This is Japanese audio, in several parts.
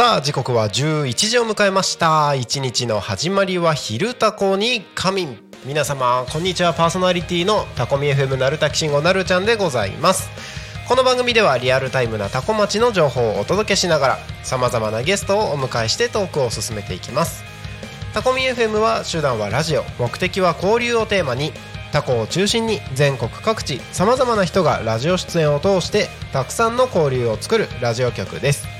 さあ時刻は11時を迎えました。一日の始まりは昼タコに仮眠。皆様こんにちは。パーソナリティのタコミ FM なるたきしんごなるちゃんでございます。この番組ではリアルタイムなタコ町の情報をお届けしながらさまざまなゲストをお迎えしてトークを進めていきます。タコミ FM は手段はラジオ。目的は交流をテーマに。タコを中心に全国各地さまざまな人がラジオ出演を通してたくさんの交流を作るラジオ局です。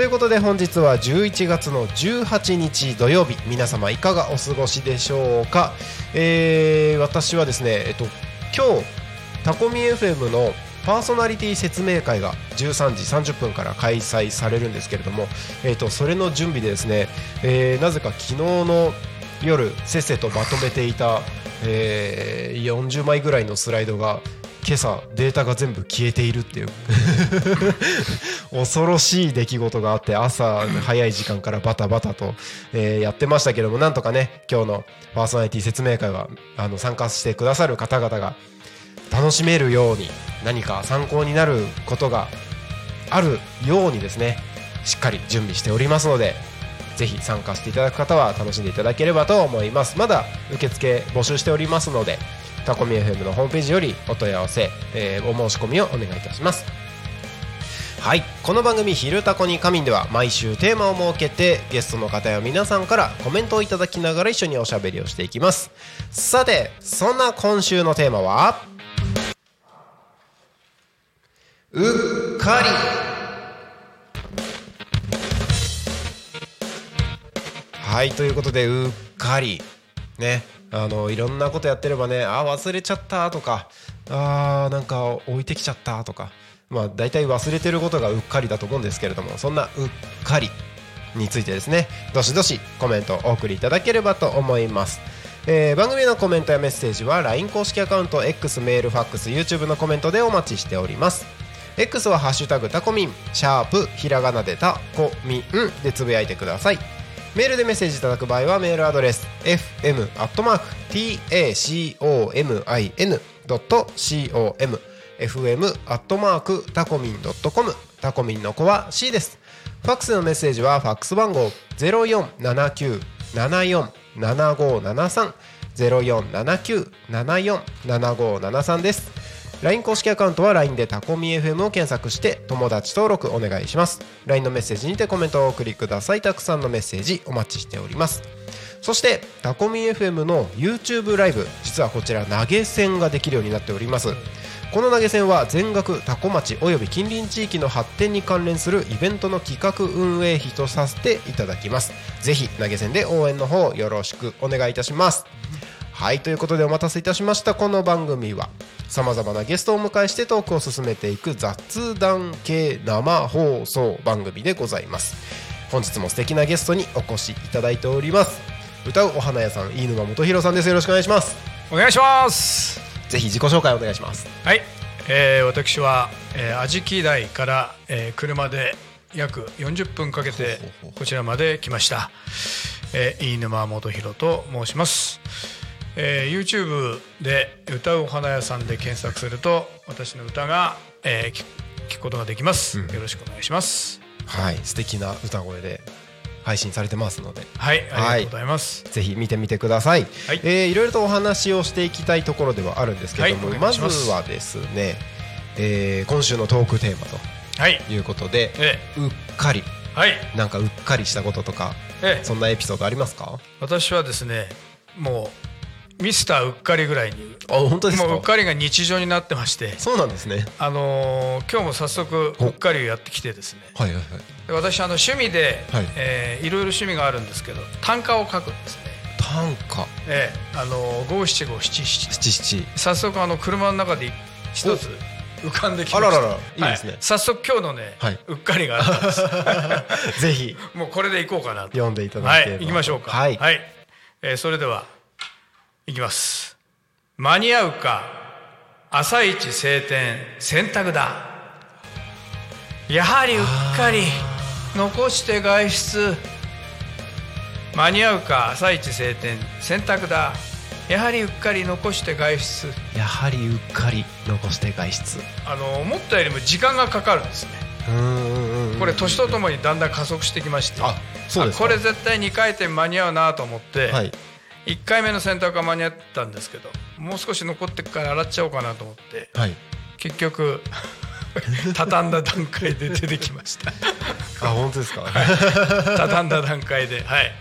ということで本日は11月の18日土曜日皆様いかがお過ごしでしょうか、えー、私はですね、えっと、今日タコミ FM のパーソナリティ説明会が13時30分から開催されるんですけれども、えー、とそれの準備でですね、えー、なぜか昨日の夜せっせとまとめていた、えー、40枚ぐらいのスライドが今朝データが全部消えているっていう。恐ろしい出来事があって朝早い時間からバタバタと、え、やってましたけどもなんとかね今日のパーソナリティ説明会はあの参加してくださる方々が楽しめるように何か参考になることがあるようにですねしっかり準備しておりますのでぜひ参加していただく方は楽しんでいただければと思います。まだ受付募集しておりますのでタコミ FM のホームページよりお問い合わせ、えー、お申し込みをお願いいたします。はい。この番組「昼タコに仮眠」では毎週テーマを設けてゲストの方や皆さんからコメントをいただきながら一緒におしゃべりをしていきます。さてそんな今週のテーマはうっかり。はい。ということでうっかり。ね。あのいろんなことやってればねあ忘れちゃったとかあなんか置いてきちゃったとかまあ大体忘れてることがうっかりだと思うんですけれどもそんなうっかりについてですねどしどしコメントお送りいただければと思います、えー、番組のコメントやメッセージは LINE 公式アカウント X メールファックス YouTube のコメントでお待ちしております。X は「ハッシュタグタコミン」シャープひらがなでタコミンでつぶやいてください。メールでメッセージいただく場合はメールアドレス fm.tacomin.com fm アットマークタコミンドットコムタコミンの子は C です。ファックスのメッセージはファックス番号ゼロ四七九七四七五七三ゼロ四七九七四七五七三です。LINE 公式アカウントは LINE でタコミ FM を検索して友達登録お願いします。LINE のメッセージにてコメントをお送りください。たくさんのメッセージお待ちしております。そしてタコミ FM の YouTube ライブ実はこちら投げ銭ができるようになっております。この投げ銭は全額多古町および近隣地域の発展に関連するイベントの企画運営費とさせていただきます。ぜひ投げ銭で応援の方よろしくお願いいたします。はいということでお待たせいたしました。この番組はさまざまなゲストをお迎えしてトークを進めていく雑談系生放送番組でございます。本日も素敵なゲストにお越しいただいております。歌うお花屋さん飯沼元弘さんです。よろしくお願いします。お願いします。ぜひ自己紹介お願いします。はい、えー、私は、えー、安食台から、えー、車で約40分かけてこちらまで来ました、えー、飯沼元弘と申します、えー、YouTube で「歌うお花屋さん」で検索すると私の歌が、えー、聞聞くことができます、よろしくお願いします。はい。素敵な歌声で配信されてますので。はい。ありがとうございます、ぜひ見てみてください、はい。えーいろいろとお話をしていきたいところではあるんですけれども、はい。おまます。ずはですね、えー今週のトークテーマはい。ということでえうっかり。ーはい。なんかうっかりしたこととかえーそんなエピソードありますか？私はですねもうミスターうっかりぐらいに。あ本当ですか？もううっかりが日常になってまして。そうなんですね。あのー今日も早速うっかりをやってきてですね。はいはいはい。で私あの趣味で、はい。いえーいろいろ趣味があるんですけど短歌を書くんですね、短歌ええあの五七五七七。七七。早速あの車の中で一つ浮かんできました。あらららいいですね。は早速今日のね、はい。うっかりがあったんです。ぜひ。もうこれでいこうかなと。読んでいたはいだければ行きましょうか。はい、えーそれではいきます。間に合うか朝一晴天洗濯だ。やはりうっかり残して外出。間に合うか朝一晴天洗濯だ。やはりうっかり残して外出。やはりうっかり残して外出。あの思ったよりも時間がかかるんですね。これ年とともにだんだん加速してきまして。あこれ絶対2回転間に合うなと思って、はい1回目の洗濯は間に合ったんですけどもう少し残ってから洗っちゃおうかなと思ってはい。結局 畳んだ段階で出てきました。あ本当ですか、畳んだ段階ではい。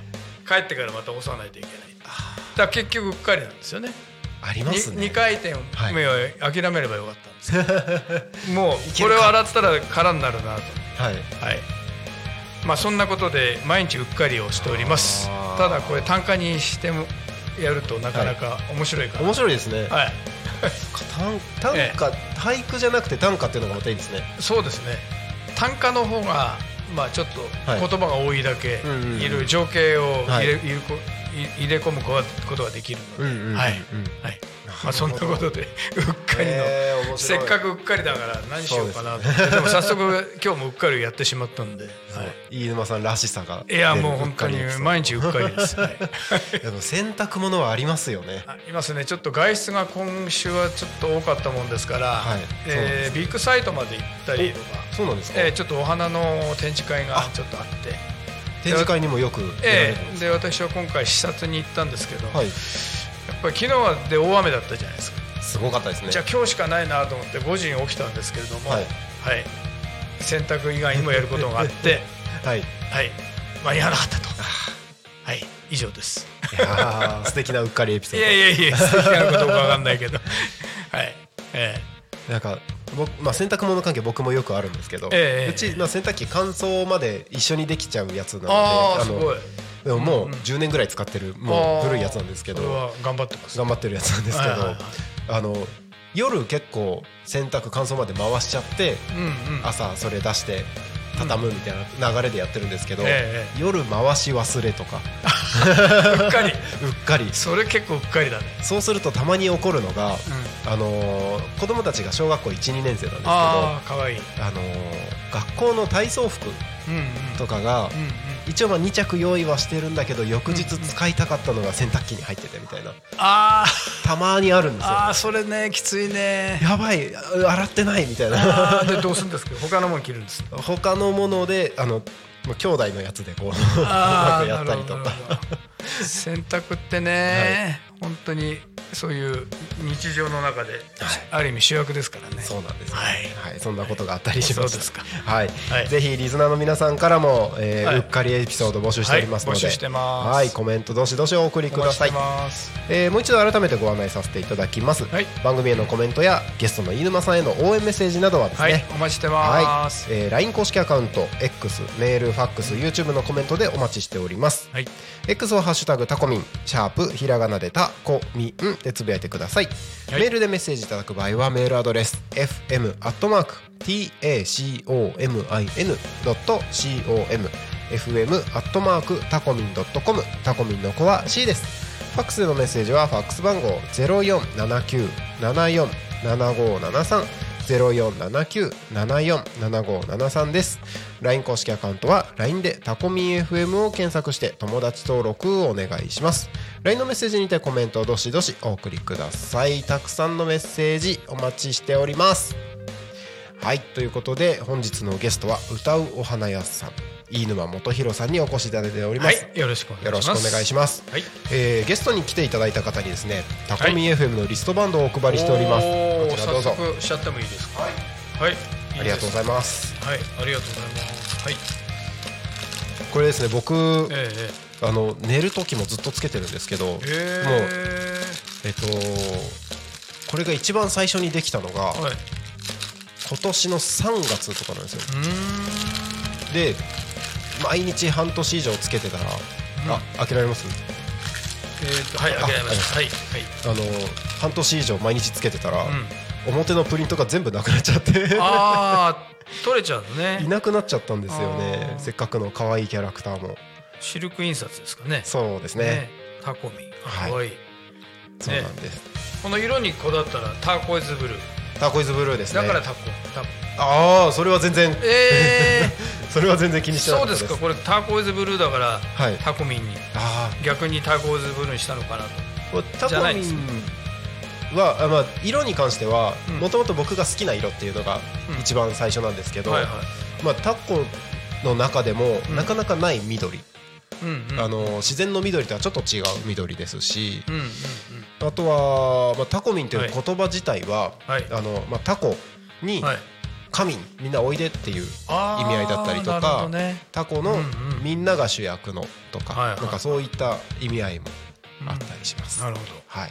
帰ってからまた押さないといけない。だ結局うっかりなんですよね。ありますね。2回転はい。目を諦めればよかったんですけど、もうこれを洗ったら空になるなと。はい。はいまあそんなことで毎日うっかりをしております。ただこれ単価にしてもやるとなかなか面白いから、面白いですね、はい、短短歌、俳句じゃなくて短歌っていうのがまたいいですね。そうですね。単価の方がまあちょっとはい。言葉が多いだけ、いろいろ情景を入れ,、はい。入れ入れ込むことができるので、はい、はい。まあ、そんなことで うっかりの、へーせっかくうっかりだから何しようかなと。思ってでも早速今日もうっかりやってしまったんで、はい、飯沼さんらしさがいやもう本当に毎日うっかりです、はい。でも洗濯物はありますよね。あいますね。ちょっと外出が今週はちょっと多かったもんですから、はい。えービッグサイトまで行ったりとか、そうなんですか、えーちょっとお花の展示会がちょっとあって展示会にもよくえるんで私は今回視察に行ったんですけど、はい。やっぱり昨日はで大雨だったじゃないですか、すごかったですね。じゃあ今日しかないなと思って5時に起きたんですけれども、ははい。い洗濯以外にもやることがあって、はい。いはい、間に合わなかったと。はい。以上です。やー素敵なうっかりエピソード。いやいやいや素敵なのかどうかわかんないけど。はい。えなんか僕、まあ、洗濯物関係僕もよくあるんですけど、ええうち、まあ、洗濯機乾燥まで一緒にできちゃうやつなのでのああすごい。でももううんうん。10年ぐらい使ってるもう古いやつなんですけど頑張ってます。頑張ってるやつなんですけど、あの夜結構洗濯乾燥まで回しちゃって朝それ出して畳むみたいな流れでやってるんですけど、え夜回し忘れとか。うっかり。うっかり。それ結構うっかりだね。そうするとたまに起こるのが、あのー子供たちが小学校12年生なんですけどああかわいい。あのー学校の体操服うんうん。とかが、うんうん一応まあ2着用意はしてるんだけど翌日使いたかったのが洗濯機に入っててみたいな。あたまにあるんですよ。ーあーそれねきついね。やばい洗ってないみたいな。でどうするんですか？他のもの着るんです 他のものであのまあ兄弟のやつでこう うまあーくやったりとか。洗濯ってね、本当にそういう日常の中で、ある意味主役ですからね。そうなんですよ、はい。はい、そんなことがあったりしましたそうですか。はい、はい。ぜひリスナーの皆さんからも、えーはい。うっかりエピソード募集しておりますので、はい。募集してます。はい。コメントどしどしお送りください。えーもう一度改めてご案内させていただきます、はい。番組へのコメントやゲストの飯沼さんへの応援メッセージなどはですね、はい。お待ちしてはい。ます、えー LINE 公式アカウント X メールファックス YouTube のコメントでお待ちしております、はい。X はハッシュタグタコミンシャープひらがなでタコミンでつぶやいてください、はい。メールでメッセージいただく場合はメールアドレス fm アットマーク tacomin.com fm アットマークタコミン .com タコミンの子は C です。ファックスでのメッセージはファックス番号0479747573 0479747573です。LINE 公式アカウントは LINE でタコミン FM を検索して友達登録をお願いします。LINE のメッセージにてコメントをどしどしお送りください。たくさんのメッセージお待ちしております。はいということで本日のゲストは歌うお花屋さん。飯沼元弘さんにお越しいただいております、はいよろしくお願いしよろますしくお願いします、はい。えーゲストに来ていただいた方にですねタコミン FM のリストバンドをお配りしております。おーこちらどうぞ。しちゃってもいいですか？はい、ありがとうございまます。すはいありがとうございます。はい。これですね僕ええあの寝る時もずっとつけてるんですけどもうええっとこれが一番最初にできたのがえはい。今年の3月とかなんですよ。で毎日半年以上つけてたら、あ開けられます？えー、とはいあげられましたはいあの半年以上毎日つけてたら、表のプリントが全部なくなっちゃって。ああ取れちゃうの いねなくなっちゃったんですよね。あー。せっかくの可愛いキャラクターも。シルク印刷ですかね。そうですね。タコミン。はい。いい、そうなんです、この色にこだわったらターコイズブルー。ターコイズブルーですね。だからタコタコ。ああそれは全然。え それは全然気にー、してなかったです。そうですか。これターコイズブルーだから、はい。タコミンに。あ逆にターコイズブルーにしたのかなと。あタコミンはあ、まあ、色に関してはうん。もともと僕が好きな色っていうのがうん。一番最初なんですけど、はいはい。まあ、タコの中でもうん。なかなかない緑、うんうん。あの自然の緑とはちょっと違う緑ですしうんうんうん。あとは、まあ、タコミンというはい。言葉自体は、はい。あのまあ、タコにはい神みんなおいでっていう意味合いだったりとかね。タコのうんうんみんなが主役のとか、はいはいなんかそういった意味合いもあったりします。なるほど。はい。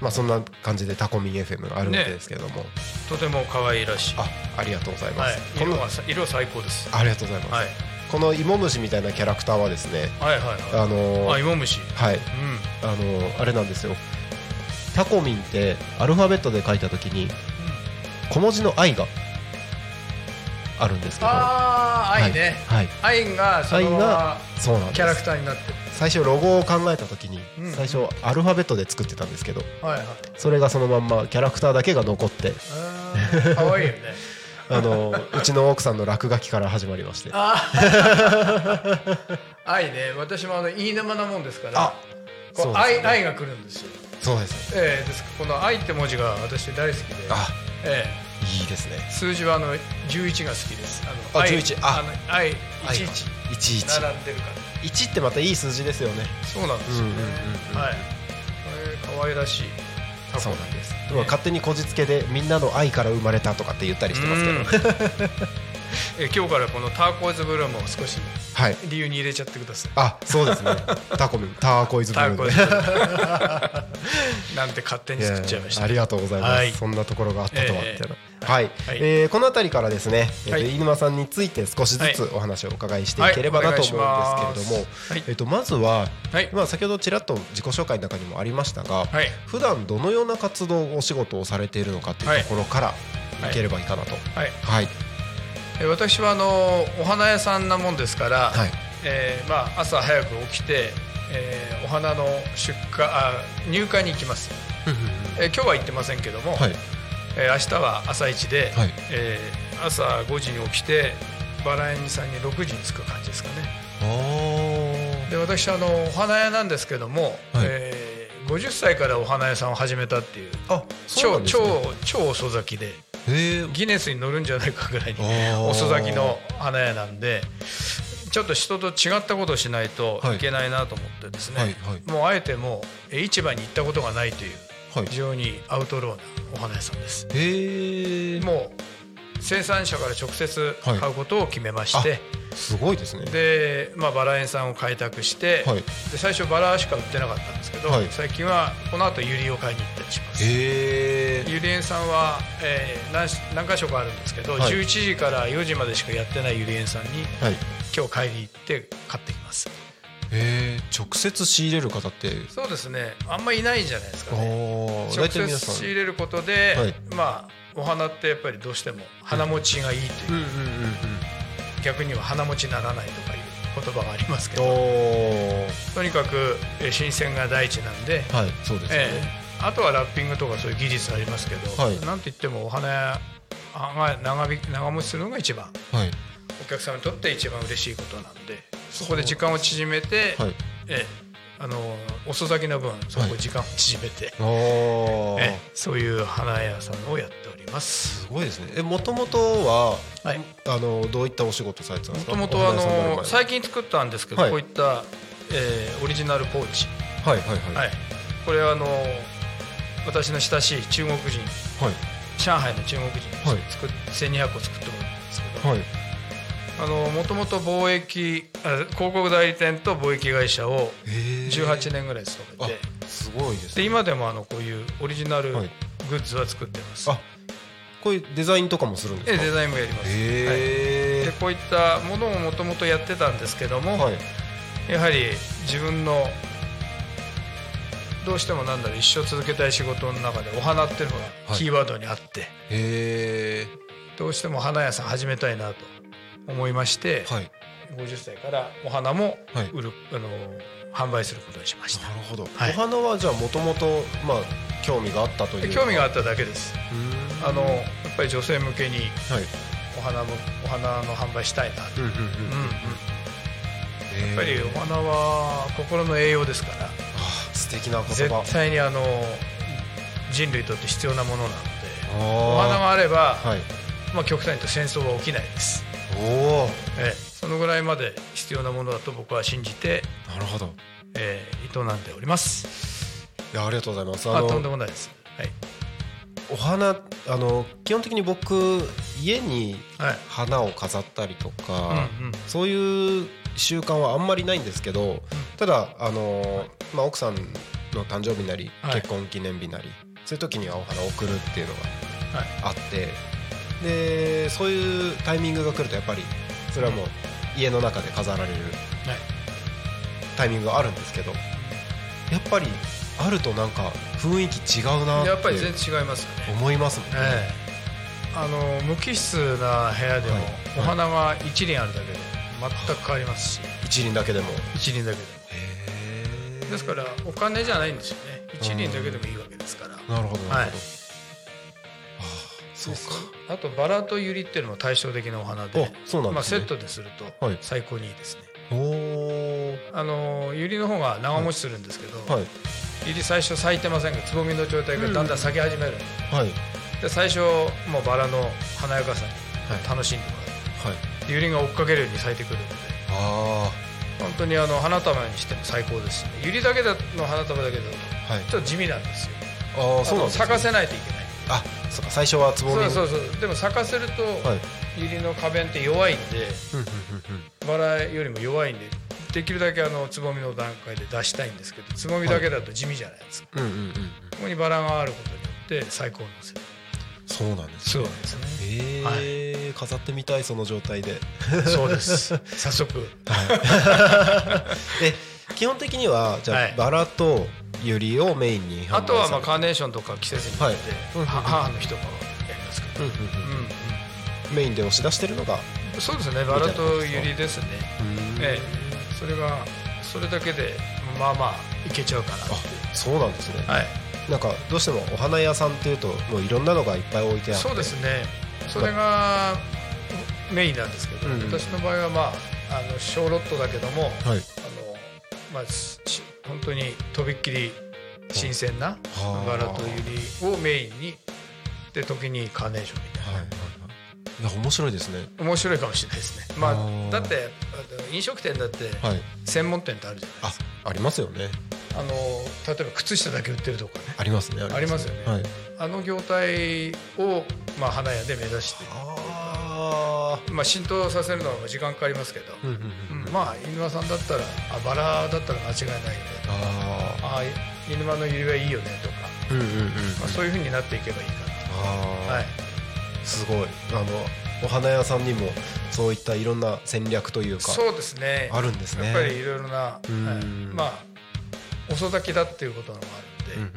まあ、そんな感じでタコミン FM があるわけですけれども、とても可愛いらしい。あありがとうございまはい。す、この色はさ色最高です。ありがとうございます、はい。この芋虫みたいなキャラクターはですねはいはいはい。あのあー芋虫はい。うん。あのーあれなんですよ。タコミンってアルファベットで書いた時に小文字の「愛」があるんですけど。ああ愛ね。はい、愛がそ愛のまがそうなんです。まキャラクターになって。る最初ロゴを考えた時にうん。最初アルファベットで作ってたんですけどはいはい。それがそのまんまキャラクターだけが残って。あー可愛いよね。あのうちの奥さんの落書きから始まりまして。愛ね。私もあの飯沼なもんですからあこそうね。愛愛が来るんですよ。そうです。ええです。この愛って文字が私大好きで。あ。えいいですね。え数字はあの11が好きです。あのあ愛11あの愛愛が11 11並んでるから。1ってまたいい数字ですよね。そうなんですよ。ねはい。これ可愛らしい。そうなんです。でも勝手にこじつけでみんなの愛から生まれたとかって言ったりしてますけど。え今日からこのターコイズブルーも少しはい。理由に入れちゃってください。あそうですね。タコターコイズブルターなんて勝手にで作っちゃいました。ありがとうございます、はい。そんなところがあったとはええみたいなはい、はい。えーこの辺りからですね、えーとはい。飯沼さんについて少しずつはい。お話をお伺いしていければなと思うんですけれども、えー、とまずは、はい。まあ、先ほどちらっと自己紹介の中にもありましたが、はい。普段どのような活動お仕事をされているのかというところからい。ければいいかなと。はい。私はあのお花屋さんなもんですから、はい。えーまあ、朝早く起きて、えーお花の出荷あ入荷に行きます、えー今日は行ってませんけども、はいえー明日は朝一で、はい。えー朝5時に起きてバラ園さんに6時に着く感じですかね。おで私あのお花屋なんですけども、はい。えー50歳からお花屋さんを始めたっていうあそうね。超超遅咲きでギネスに乗るんじゃないかぐらいに遅咲きの花屋なんでちょっと人と違ったことをしないといけないなと思ってですね、はいはい。もうあえてもうえ市場に行ったことがないというはい。非常にアウトローなお花屋さんです。へえもう生産者から直接買うことを決めまして、すごいですね。で、まあ、バラ園さんを開拓して、はい。で最初バラしか売ってなかったんですけど、はい。最近はこの後ユリを買いに行ったりします。へえゆり園さんは、えー何し何箇所かあるんですけど、はい。11時から4時までしかやってないゆり園さんにはい。今日買いに行って買ってきますへえ直接仕入れる方って。そうですね。あんまりいないんじゃないですかね。直接仕入れることで、はい。まあお花ってやっぱりどうしても花持ちがいいという、逆には花持ちならないとかいう言葉がありますけうんど。おとにかくえー新鮮が第一なんで、はいそうですね、ええ。あとはラッピングとかそういう技術ありますけど、はい。なんといってもお花屋あ長引長持ちするのが一番。はい。お客様にとって一番嬉しいことなんでそこで時間を縮めて、はい。ええあの遅咲きの分そこ時間を縮めて、おー。ええそういう花屋さんをやっております。すごいですね。えもともとは、はい。あのどういったお仕事されてたんですか？もともとあの最近作ったんですけど、はい。こういった、えーオリジナルポーチ、はいはいはい。はい、これはあの私の親しい中国人。はい。上海の中国人はい。に作っ、1200個作ってもらったんですけど、はいあのもともと貿易あ広告代理店と貿易会社を18年ぐらい勤めて、あすごいですね。で今でもあのこういうオリジナルはい。グッズは作ってます、あこういうデザインとかもするんですか？えデザインもやります、はい、へでこういったものをもともとやってたんですけども、えはい。やはり自分のどうしてもなんだろう一生続けたい仕事の中でお花っていうのがはい。キーワードにあって、へえ。どうしても花屋さん始めたいなと思いまして、はい。50歳からお花もはい。売る、あの販売することにしました。なるほど、はい。お花はじゃあもともとまあ興味があったというあ興味があっただけです。あのやっぱり女性向けにはい。お花もお花の販売したいな。と、うんうんうん。うんうん。ややっぱりお花は心の栄養ですから。素敵な言葉。絶対にあの人類にとって必要なものなので。おお花があれば、はい。まあ、極端に言うと戦争は起きないです、おおええ、そのぐらいまで必要なものだと僕は信じて、なるほど。ええ、営んでおります。いやありがとうございます。あとんでのもないです、はい。お花あの基本的に僕家にはい。花を飾ったりとか、うんうん。そういう習慣はあんまりないんですけど、ただあの、まあ、奥さんの誕生日なり、はい。結婚記念日なりそういう時にはお花を贈るっていうのはい。があってでそういうタイミングが来るとやっぱりそれはもう家の中で飾られるはい。タイミングがあるんですけどやっぱりあるとなんか雰囲気違うなってやっぱり全然違います思いますもんね。ええ。あの無機質な部屋でもはい。お花が一輪あるだけで全く変わりますし。一輪だけでも。一輪だけでへもですからお金じゃないんですよね。一輪だけでもいいわけですから。なるほどなるほど、はいそうか。あとバラとユリっていうのも対照的なお花あでまあ、そうなんですね、セットでするとはい。最高にいいですね、おおあのユリの方が長持ちするんですけど、はい。ユリ最初咲いてませんがつぼみの状態がだんだん咲き始める、はい。で最初もうバラの華やかさにはい。楽しんでもらはい。ユリが追っかけるように咲いてくるので。あ本当にあの花束にしても最高ですね。ユリだけだの花束だけだとあはい。ちょっと地味なんですよ。ああそうなんね、咲かせないといけないあそうか最初はつぼみそうそうそう。でも咲かせると、はい。ユリの花弁って弱いんでバラよりも弱いんでできるだけあのつぼみの段階で出したいんですけどつぼみだけだと地味じゃないですか、ここにバラがあることによって最高なんですよそうなんですそうですね。ええ飾ってみたいその状態で。そうです。早速。え基本的にはじゃあ、はい。バラとユリをメインにあとはまあさカーネーションとか季節によって、母の日とかはやりますけど、うんうんうんうん。メインで押し出してるのがうんそうですねバラとユリですね。うん。ええ。それがそれだけでまあまあいけちゃうかなそうなんですね、はい。なんかどうしてもお花屋さんっていうともういろんなのがいっぱい置いてあって。そうですね。それがメインなんですけど、うん。私の場合はまああの小ロットだけどもはい。あの、まあ、し本当にとびっきり新鮮なはあバラとユリをメインにで時にカーネーションみたいな。はいはいはい。いや面白いですね。面白いかもしれないですね。まあだって飲食店だってはい。専門店ってあるじゃないあですか。ありますよね。あの例えば靴下だけ売ってるとかね。ありますねありますよね。はい。あの業態を、まあ、花屋で目指して、まあ、浸透させるのは時間かかりますけど、うんうんうん。うん。まあ犬間さんだったらあバラだったら間違いないよねああ犬間の指輪いいよねとか、あうんうんうん。まあ、そういうふうになっていけばいいかな。はい。すごい。あのお花屋さんにもそういったいろんな戦略というかそうですね。あるんですね。やっぱりいろいろな、はうん。い、まあ遅咲きだっていうこともあるんで、うんうんうん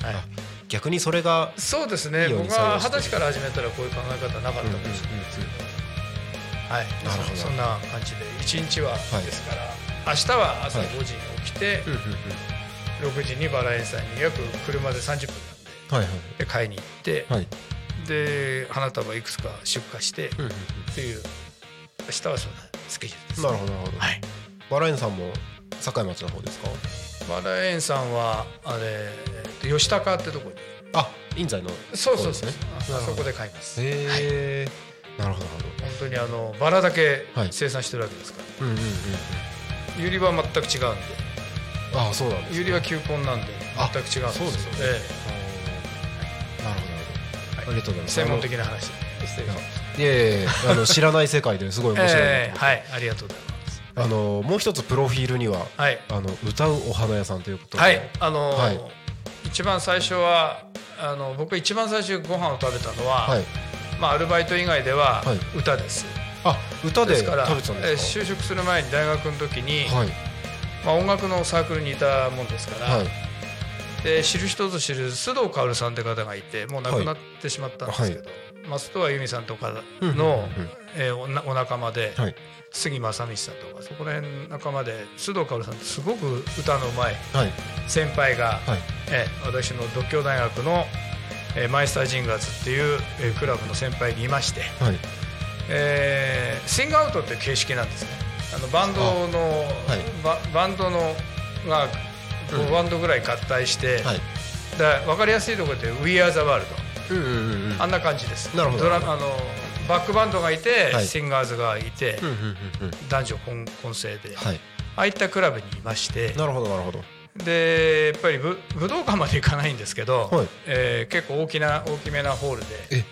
うん。はい。あ逆にそれがそうですね。僕は二十歳から始めたらこういう考え方なかったかもしれないですけど、はい。なるほど。そんな感じで一日は、はい。ですから明日は朝はい5時に起きて、うんうんうん。6時にバラ園さんに約車で30分なんで。で買いに行って、はい。で花束いくつか出荷してっていう明日はそんなスケジュールですなるほどなるほど。はい。バラ園さんも境町の方ですか？バラ園さんはあれえっと吉高ってとこに。あ印西のそうそうですねあそこで買います。へえなるほどなる本当にあのバラだけはい。生産してるわけですから、うんうんうん。ユリは全く違うんで。ああそうなんですユリは球根なんであ全く違うんですそうですよね。えなるほどなるほど。ありがとうございます。え専門的な話。いやいやあの知らない世界ですごいた面白いはい。ありがとうございますあのもう一つプロフィールにははい。あの歌うお花屋さんということで。はい。あのーはい。一番最初はあの僕一番最初ご飯を食べたのは、はい。まあアルバイト以外でははい。歌です、あ歌でですから食べてたんですえー就職する前に大学の時に、まあ、音楽のサークルにいたもんですから、はい。で知る人ぞ知る須藤薫さんって方がいてもう亡くなってしまったんですけど、松任谷由実さんとかうんの、えーおなお仲間で、はい。杉正道さんとかそこら辺仲間で須藤薫さんってすごく歌のうまいはい。先輩が、はい。えー私の独協大学の、えーマイスタージンガーズっていう、えークラブの先輩にいまして、はい。えーシングアウトっていう形式なんですね。あのバンドの、はい。ババンドのが5バンドぐらい合体して、はい。だ分かりやすいところで「We Are the World うんうんうんう」んあんな感じです。なるほど。ドラあのバックバンドがいて、はい。シンガーズがいて、うんうんうんうん。男女混混成で、はい。ああいったクラブにいまして。なるほどなるほど。でやっぱり武武道館まで行かないんですけど、はい。えー結構大きな大きめなホールで、え？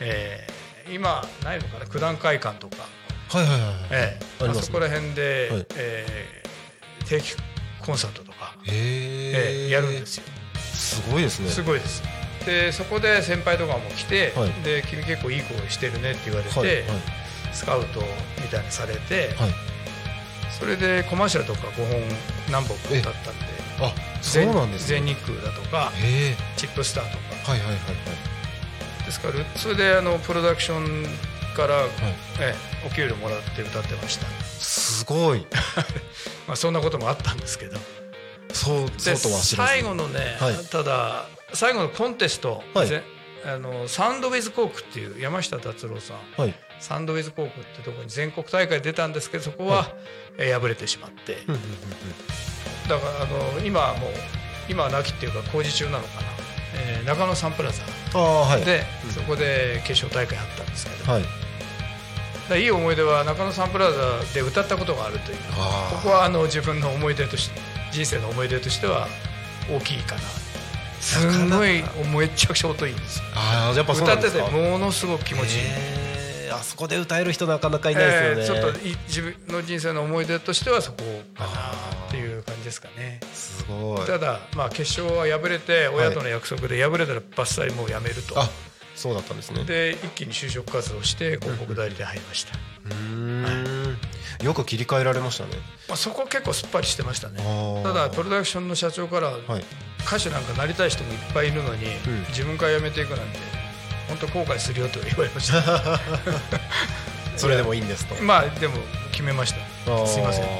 えー今ないのかな？九段会館とか、はいはいはいはい。えーあそこら辺で、はい。えー定期コンサートとか、えーやるんですよ。すごいですね。すごいですでそこで先輩とかも来て、はい。で君結構いい声してるねって言われて、はいはい。スカウトみたいにされて、はい。それでコマーシャルとか5本何本か歌ったんであそうなんですね。全日空だとかチップスターとか。はいはいはいはい。ですからそれであのプロダクションから、はい。ええお給料もらって歌ってました、すごい。まあ、そんなこともあったんですけど。そうでそうとは知らず最後のね、はい。ただ最後のコンテスト、はい。ぜあのサンドウィズコークっていう山下達郎さん。はい。サンドウィズコークってところに全国大会出たんですけどそこは、えー敗れてしまって。だからあの今はもう今は亡きっていうか工事中なのかな、えー中野サンプラザ。ああはい。で、うん。そこで決勝大会あったんですけど、はい。だいい思い出は中野サンプラザで歌ったことがあるという。あここはあの自分の思い出として人生の思い出としては大きいかなすんごいめちゃくちゃ音いいんですよああやっぱそうな歌っててものすごく気持ちいい、あそこで歌える人なかなかいないですよね。えーちょっとい自分の人生の思い出としてはそこかなっていう感じですかね。すごい。ただまあ決勝は敗れて親との約束で敗れたらバッサリもうやめると、あそうだったんですね。で一気に就職活動して広告代理で入りました、うーん。よく切り替えられましたね。まあ、そこは結構すっぱりしてましたね。ただプロダクションの社長からはい。歌手なんかなりたい人もいっぱいいるのに、ん。自分から辞めていくなんて本当後悔するよと言われました。それでもいいんですと。まあでも決めました。すいません。と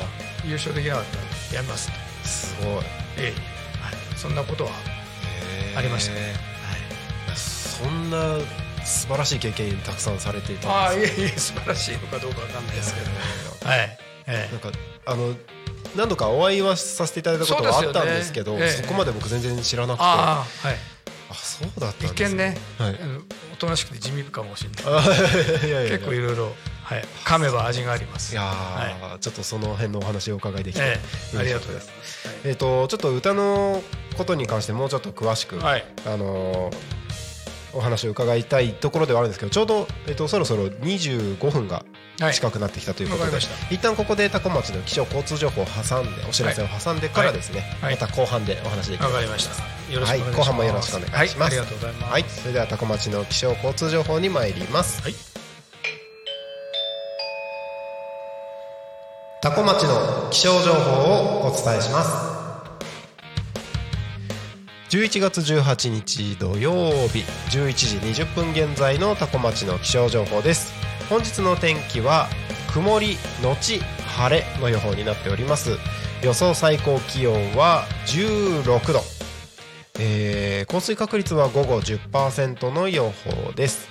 優勝できなかったら辞めますと。すごい。ええ。はい、そんなことは、ありましたねそんな素晴らしい経験たくさんされていたああんですいえいえ素晴らしいのかどうかわかんないですけどはい、えなんかあの何度かお会いはさせていただいたことはあったんですけどねえ。えこまで僕全然知らなくて。あああはい。そうだったん一です見ね、はい。おとなしくて地味かもしれない。結構いろいろはい。噛めば味があります。いやはーちょっとその辺のお話をお伺いできて、ええありがとうございす。ますえっ、とちょっと歌のことに関してもうちょっと詳しく、はい。あのーお話を伺いたいところではあるんですけどちょうど、えっとそろそろ25分がはい。近くなってきたということで、わかりました。一旦ここで多古町の気象交通情報を挟んでお知らせを挟んでからですね、はい。また後半でお話できれば。と思います。はい後半もよろしくお願いします。はい、ありがとうございます。はい、それでは多古町の気象交通情報に参ります。はい。多古町の気象情報をお伝えします。11月18日土曜日11時20分現在の多古町の気象情報です。本日の天気は曇りのち晴れの予報になっております。予想最高気温は16度。えー降水確率は午後10%の予報です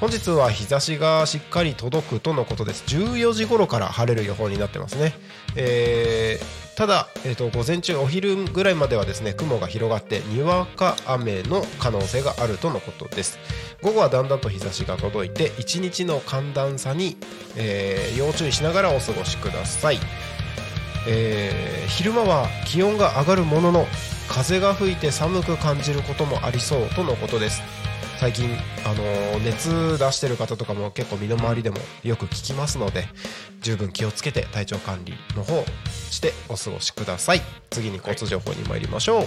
本日は日差しがしっかり届くとのことです14時頃から晴れる予報になってますね、えーただ、えー、と午前中お昼ぐらいまではですね雲が広がってにわか雨の可能性があるとのことです。午後はだんだんと日差しが届いて1日の寒暖差に、えー要注意しながらお過ごしください。えー昼間は気温が上がるものの風が吹いて寒く感じることもありそうとのことです。最近、あのー熱出してる方とかも結構身の回りでもよく聞きますので十分気をつけて体調管理の方してお過ごしください。次に交通情報に参りましょう、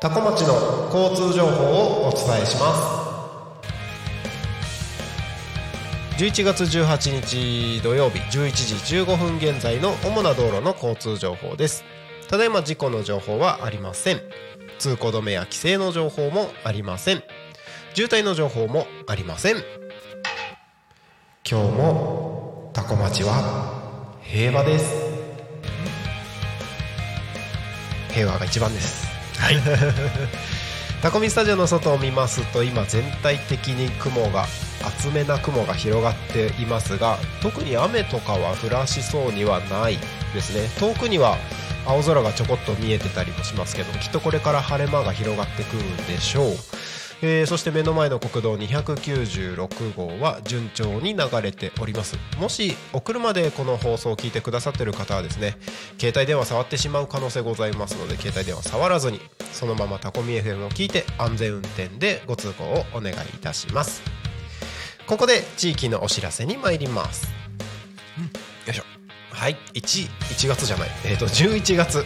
多古町の交通情報をお伝えします。11月18日土曜日11時15分現在の主な道路の交通情報です。ただいま事故の情報はありません。通行止めや規制の情報もありません。渋滞の情報もありません。今日もタコ町は平和です。平和が一番です。はい。タコミスタジオの外を見ますと今全体的に雲が厚めな雲が広がっていますが特に雨とかは降らしそうにはないですね。遠くには青空がちょこっと見えてたりもしますけどきっとこれから晴れ間が広がってくるんでしょう、えーそして目の前の国道296号は順調に流れております。もしお車でこの放送を聞いてくださってる方はですね携帯電話触ってしまう可能性ございますので携帯電話触らずにそのままタコミ FM を聞いて安全運転でご通行をお願いいたします。ここで地域のお知らせに参ります、うんよいしょ。はい 1, 1月じゃない。えっ、と11月。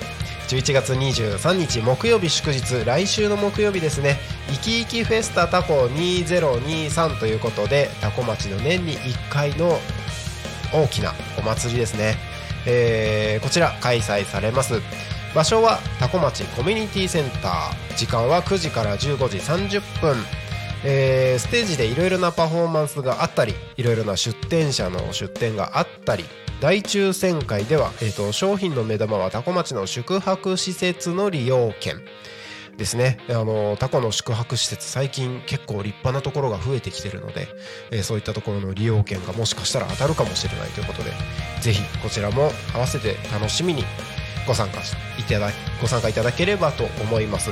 11月23日木曜日祝日。来週の木曜日ですね。いきいきフェスタタコ2023ということでタコ町の年に1回の大きなお祭りですね、えーこちら開催されます。場所はタコ町コミュニティセンター。時間は9時から15時30分。えーステージでいろいろなパフォーマンスがあったりいろいろな出店者の出店があったり。大抽選会では、えー、と商品の目玉はタコ町の宿泊施設の利用券ですね。あのタコの宿泊施設最近結構立派なところが増えてきてるので、えーそういったところの利用券がもしかしたら当たるかもしれないということでぜひこちらも合わせて楽しみにご参加いただご参加いただければと思います、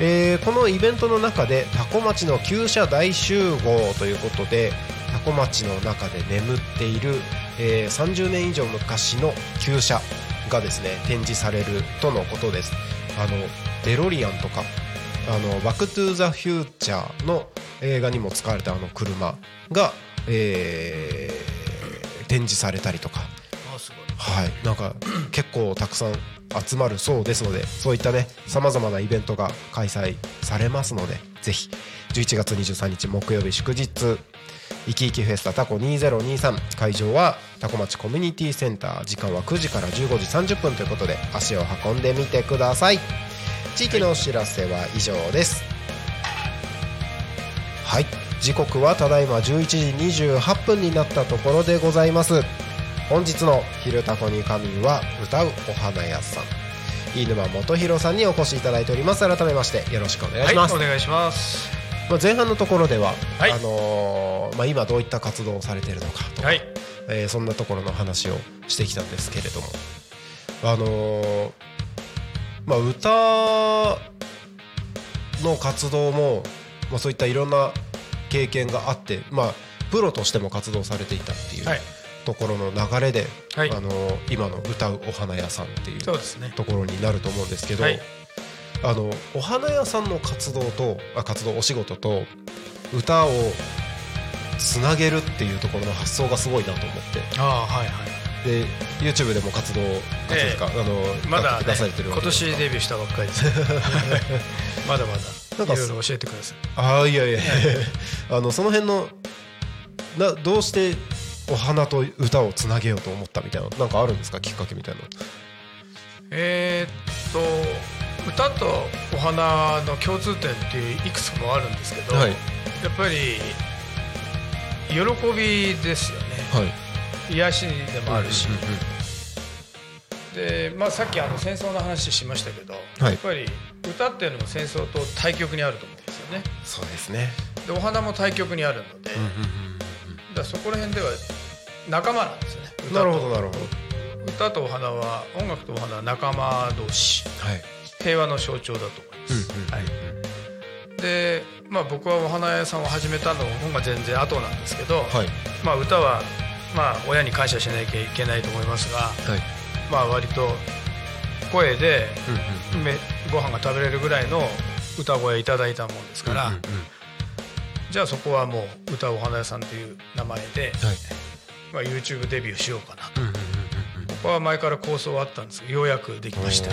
えーこのイベントの中でタコ町の旧車大集合ということでタコ町の中で眠っている、えー30年以上昔の旧車がですね展示されるとのことです。あのデロリアンとかあのバック・トゥ・ザ・フューチャーの映画にも使われたあの車が、えー展示されたりとか。はい、なんか結構たくさん集まるそうですのでそういったねさまざまなイベントが開催されますのでぜひ。11月23日木曜日祝日いきいきフェスタタコ2023会場はタコ町コミュニティセンター。時間は9時から15時30分ということで足を運んでみてください。地域のお知らせは以上です。はい。時刻はただいま11時28分になったところでございます。本日の「昼タコに仮眠」は歌うお花屋さん。飯沼元弘さんにお越しいただいております。改めましてよろしくお願いします、はい、お願いします。まあ、前半のところでは、はい。あのーまあ、今どういった活動をされているのかとか、はい。えーそんなところの話をしてきたんですけれども。あのーまあ、歌の活動も、まあ、そういったいろんな経験があって、まあ、プロとしても活動されていたっていうはい。ところの流れで、はい。あのー今の歌うお花屋さんっていうところになると思うんですけど、はいあのお花屋さんの活動とあ活動お仕事と歌をつなげるっていうところの発想がすごいなと思って。ああはいはい。で YouTube でも活動活動か、あのまだ、ね出されてるわ今年デビューしたばっかりです。まだまなんかだいろいろ教えてください。ああいやいや。あのその辺のなどうしてお花と歌をつなげようと思ったみたいななんかあるんですかきっかけみたいなえーっと歌とお花の共通点っていういくつもあるんですけど、はい。やっぱり喜びですよね。はい。癒しでもあるし、でまあ、さっきあの戦争の話しましたけど、はい。やっぱり歌っていうのも戦争と対極にあると思うんですよね。そうですね。でお花も対極にあるので、だそこら辺では仲間なんですよね。歌と。なるほどなるほど。歌とお花は音楽とお花は仲間同士。はい平和の象徴だと思います、はい、で、まあ、僕はお花屋さんを始めたの方が全然後なんですけど、はい。まあ、歌は、まあ、親に感謝しなきゃいけないと思いますが、はい。まあ、割と声でめご飯が食べれるぐらいの歌声いただいたもんですから、うんうんじゃあそこはもう歌うお花屋さんという名前で、はい。まあ、YouTube デビューしようかなと、うんうんは前から構想はあったんですけどようやくできました。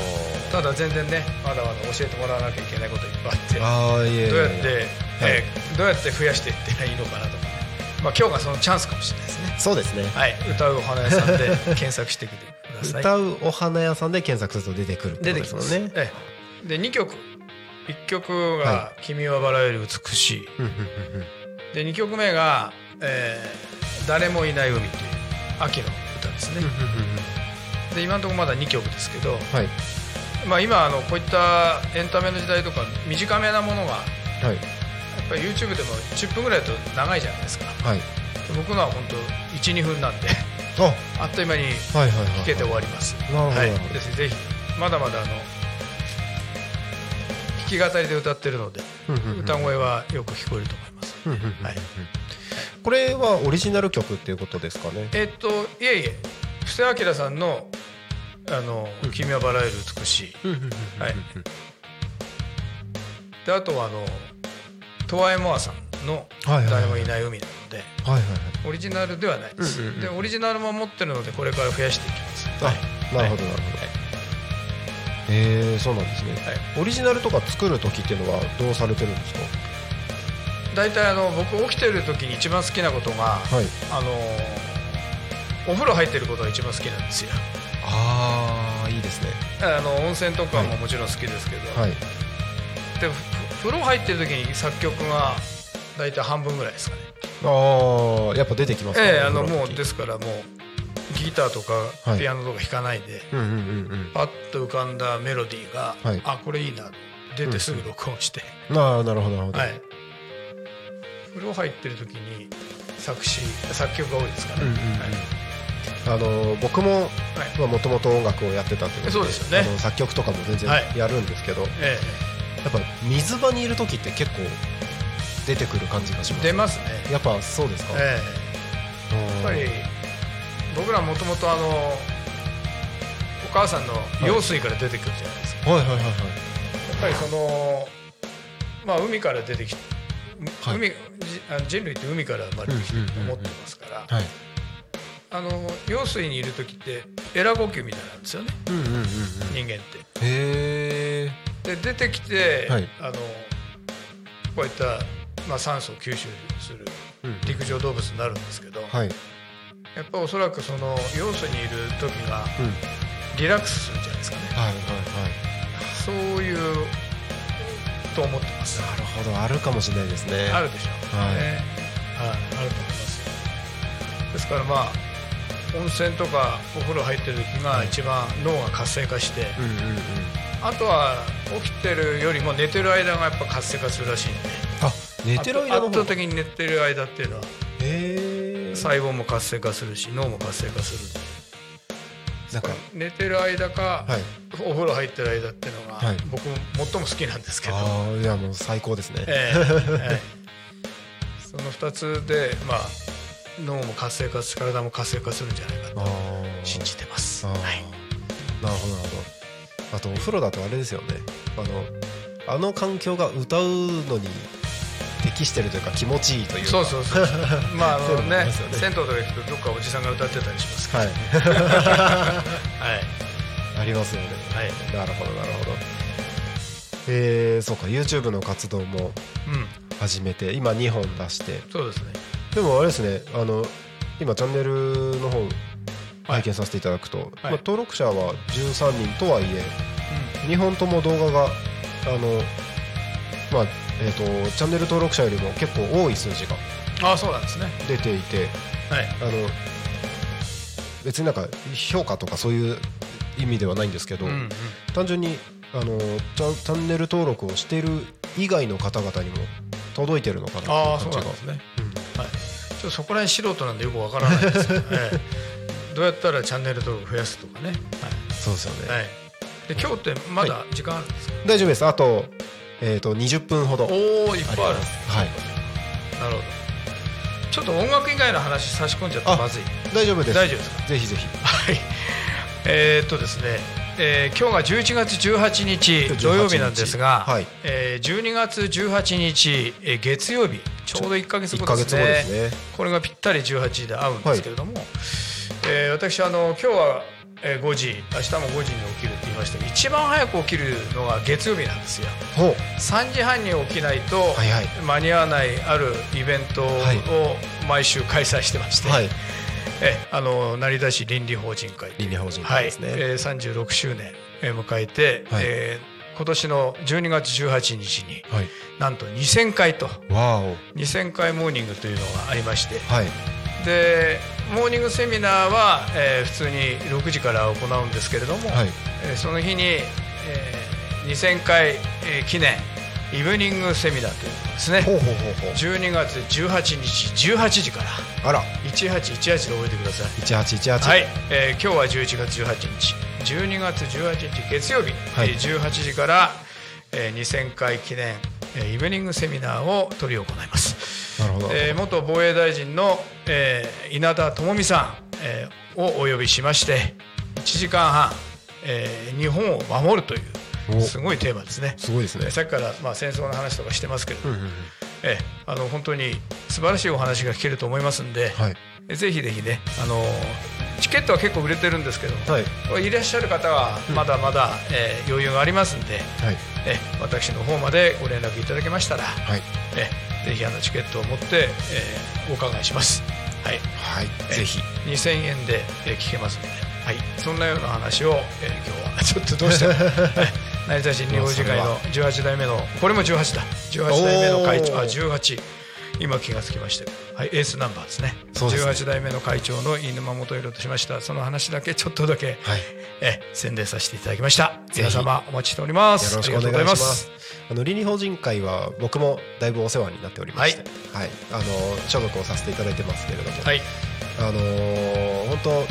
ただ全然ねまだまだ教えてもらわなきゃいけないこといっぱいあってどうやって、えーどうやって増やしていったらいいのかなとか、まあ、今日がそのチャンスかもしれないですね。そうですね。はい。歌うお花屋さんで検索してみてください。歌うお花屋さんで検索すると出てくるって出てきます。ねええ。で2曲。1曲がは「君はバラより美しい。うんうんうんうん」で2曲目が、えー誰もいない海」という秋の歌ですね、で今のところまだ2曲ですけど、はい。まあ、今あのこういったエンタメの時代とか短めなものがやはい。っぱり YouTube でも10分ぐらいだと長いじゃないですか。はい。僕のは本当12分なんであ。あっという間にはいはいはい弾けて終わります、ぜひまだまだあの弾き語りで歌ってるので歌声はよく聞こえると思います、はいこれはオリジナル曲っていうことですかね？えっといえいえ。布施明さんの「あの君はバラより美しい」はい。であとはあのトワエモアさんの「はいはいはい。誰もいない海」なのではいはいオリジナルではないです、でオリジナルも持ってるのでこれから増やしていきます。はい。あなるほどなるほど。えーそうなんですね。はい。オリジナルとか作る時っていうのはどうされてるんですか？大体あの僕起きてる時に一番好きなことが、はい。あのお風呂入ってることが一番好きなんですよ。ああいいですね。あの温泉とかもはい。もちろん好きですけど、はい。でふ風呂入ってる時に作曲が大体半分ぐらいですかね。ああやっぱ出てきますかええあのもうですからもうギターとかはい。ピアノとか弾かないで、うんうんうんうん。パッと浮かんだメロディーが、はい。あこれいいな出てすぐ録音して、ああなるほどなるほど、はい風呂入ってる時に作詞作曲が多いですから。ね、うんうんうん。はい。あの僕もはい。もともと音楽をやってたってことそうですよね。あの作曲とかも全然はい。やるんですけど、えやっぱ水場にいる時って結構出てくる感じがしますえ出ますね、やっぱそうですか、ええ。やっぱり僕らもともとあのお母さんの用水から出てくるじゃないですか、はいはいはいはい。やっぱりそのまあ海から出てきて、はい。海じあ人類って海から生まれてきてると思ってますから、はい。あの用水にいる時ってエラ呼吸みたいなんですよね。うんうんうんうん。人間って。で出てきて、はい。あのこういった、まあ、酸素を吸収するうん陸上動物になるんですけど、はい。やっぱおそらくその要素にいる時がうん。リラックスするんじゃないですかね。はいはいはい。そういうと思ってます。なるほど。あるかもしれないですね。あるでしょう、はい。ねはい、あると思います。よですからまあ温泉とかお風呂入ってる時が一番脳が活性化して、うんうんうん。あとは起きてるよりも寝てる間がやっぱ活性化するらしいんで。あ寝てる間圧倒的に寝てる間っていうのは細胞も活性化するし脳も活性化する。んでなんか。寝てる間か、はい。お風呂入ってる間っていうのが、はい。僕最も好きなんですけど、ああいやもう最高ですね。ええええ。その2つで、まあ、脳も活性化し体も活性化するんじゃないかあとー。信じてます。はい、なるほどなるほど。あとお風呂だとあれですよね。あのあの環境が歌うのに適してるというか気持ちいいというかそうそうそうまああそういうのねのありますね銭湯とか行くとどっかおじさんが歌ってたりしますはいはいありますよねはいなるほどなるほどえー、そうか YouTube の活動もうん始めて今2本出してそうですねでもあれですねあの今チャンネルの方拝見させていただくと、まあ、登録者は13人とはいえうん2本とも動画があのまあえー、とチャンネル登録者よりも結構多い数字がああそうなんですね。出ていてはい。あの別になんか評価とかそういう意味ではないんですけど、うんうん。単純にあのチャンネル登録をしてる以外の方々にも届いてるのかなっていうああそう感じが。なんですね、うん。はい、ちょっとそこら辺素人なんでよくわからないですけど、ええ。どうやったらチャンネル登録増やすとかね、そうですよね、はい。はい、で今日ってまだ時間あるんですか、大丈夫です。あと,、えー、と20分ほど。おおいっぱいある。はい。なるほど。ちょっと音楽以外の話差し込んじゃったらまずい。大丈夫です。大丈夫ですか？ぜひぜひ。はい。えーっとですね、えー今日が11月18日土曜日なんですが、はい。えー12月18日、えー月曜日。ちょうど1か月後1ヶですね。月後ですね。これがぴったり18時で合うんですけれども、えー私あの今日はえー5時明日も5時に起きるって言いましたけど一番早く起きるのが月曜日なんですよ。ほう。3時半に起きないとはいはい。間に合わないあるイベントはい。を毎週開催してまして、はい。えあの成田市倫理法人会。倫理法人はい会ですね、えー、36周年えー迎えて、はい。えー今年の12月18日にはい。なんと2000回と。わお。2000回モーニングというのがありましてはいでモーニングセミナーは、えー普通に6時から行うんですけれども、はい。えーその日に、えー2000回、えー記念イブニングセミナーというのをですね。ほうほうほうほう。12月18日18時から。あら。1818で覚えてください。1818はい、えー今日は11月18日。12月18日月曜日、はい。えー18時から、えー2000回記念、えーイブニングセミナーを執り行います、えー元防衛大臣の、えー稲田朋美さん、えーをお呼びしまして1時間半、えー日本を守るというお。すごいテーマですね。すごいですね。さっきから、まあ、戦争の話とかしてますけれども、うんうんうん。えーあの本当に素晴らしいお話が聞けると思いますんで、はい。えぜひぜひね、あのチケットは結構売れてるんですけども、はい。い、らっしゃる方はまだまだ、えー余裕がありますんで、はい。え私の方までご連絡いただけましたら、はい。えぜひあのチケットを持って、えーお伺いします。はい、はい。ぜひ。2000円で、えー聞けますので、はい、そんなような話を、えー今日は。ちょっとどうして 成田市日本次会の18代目のこれも18だ。18代目の会長。あおー18今気がつきましたよはいエースナンバーですねですね。18代目の会長の飯沼元宏としました。その話だけちょっとだけ、はい。え宣伝させていただきました。皆様お待ちしております。よろしくお願いします。あの倫理法人会は僕もだいぶお世話になっておりまして、はい。あの所属をさせていただいてますけれども、はい。あのー本当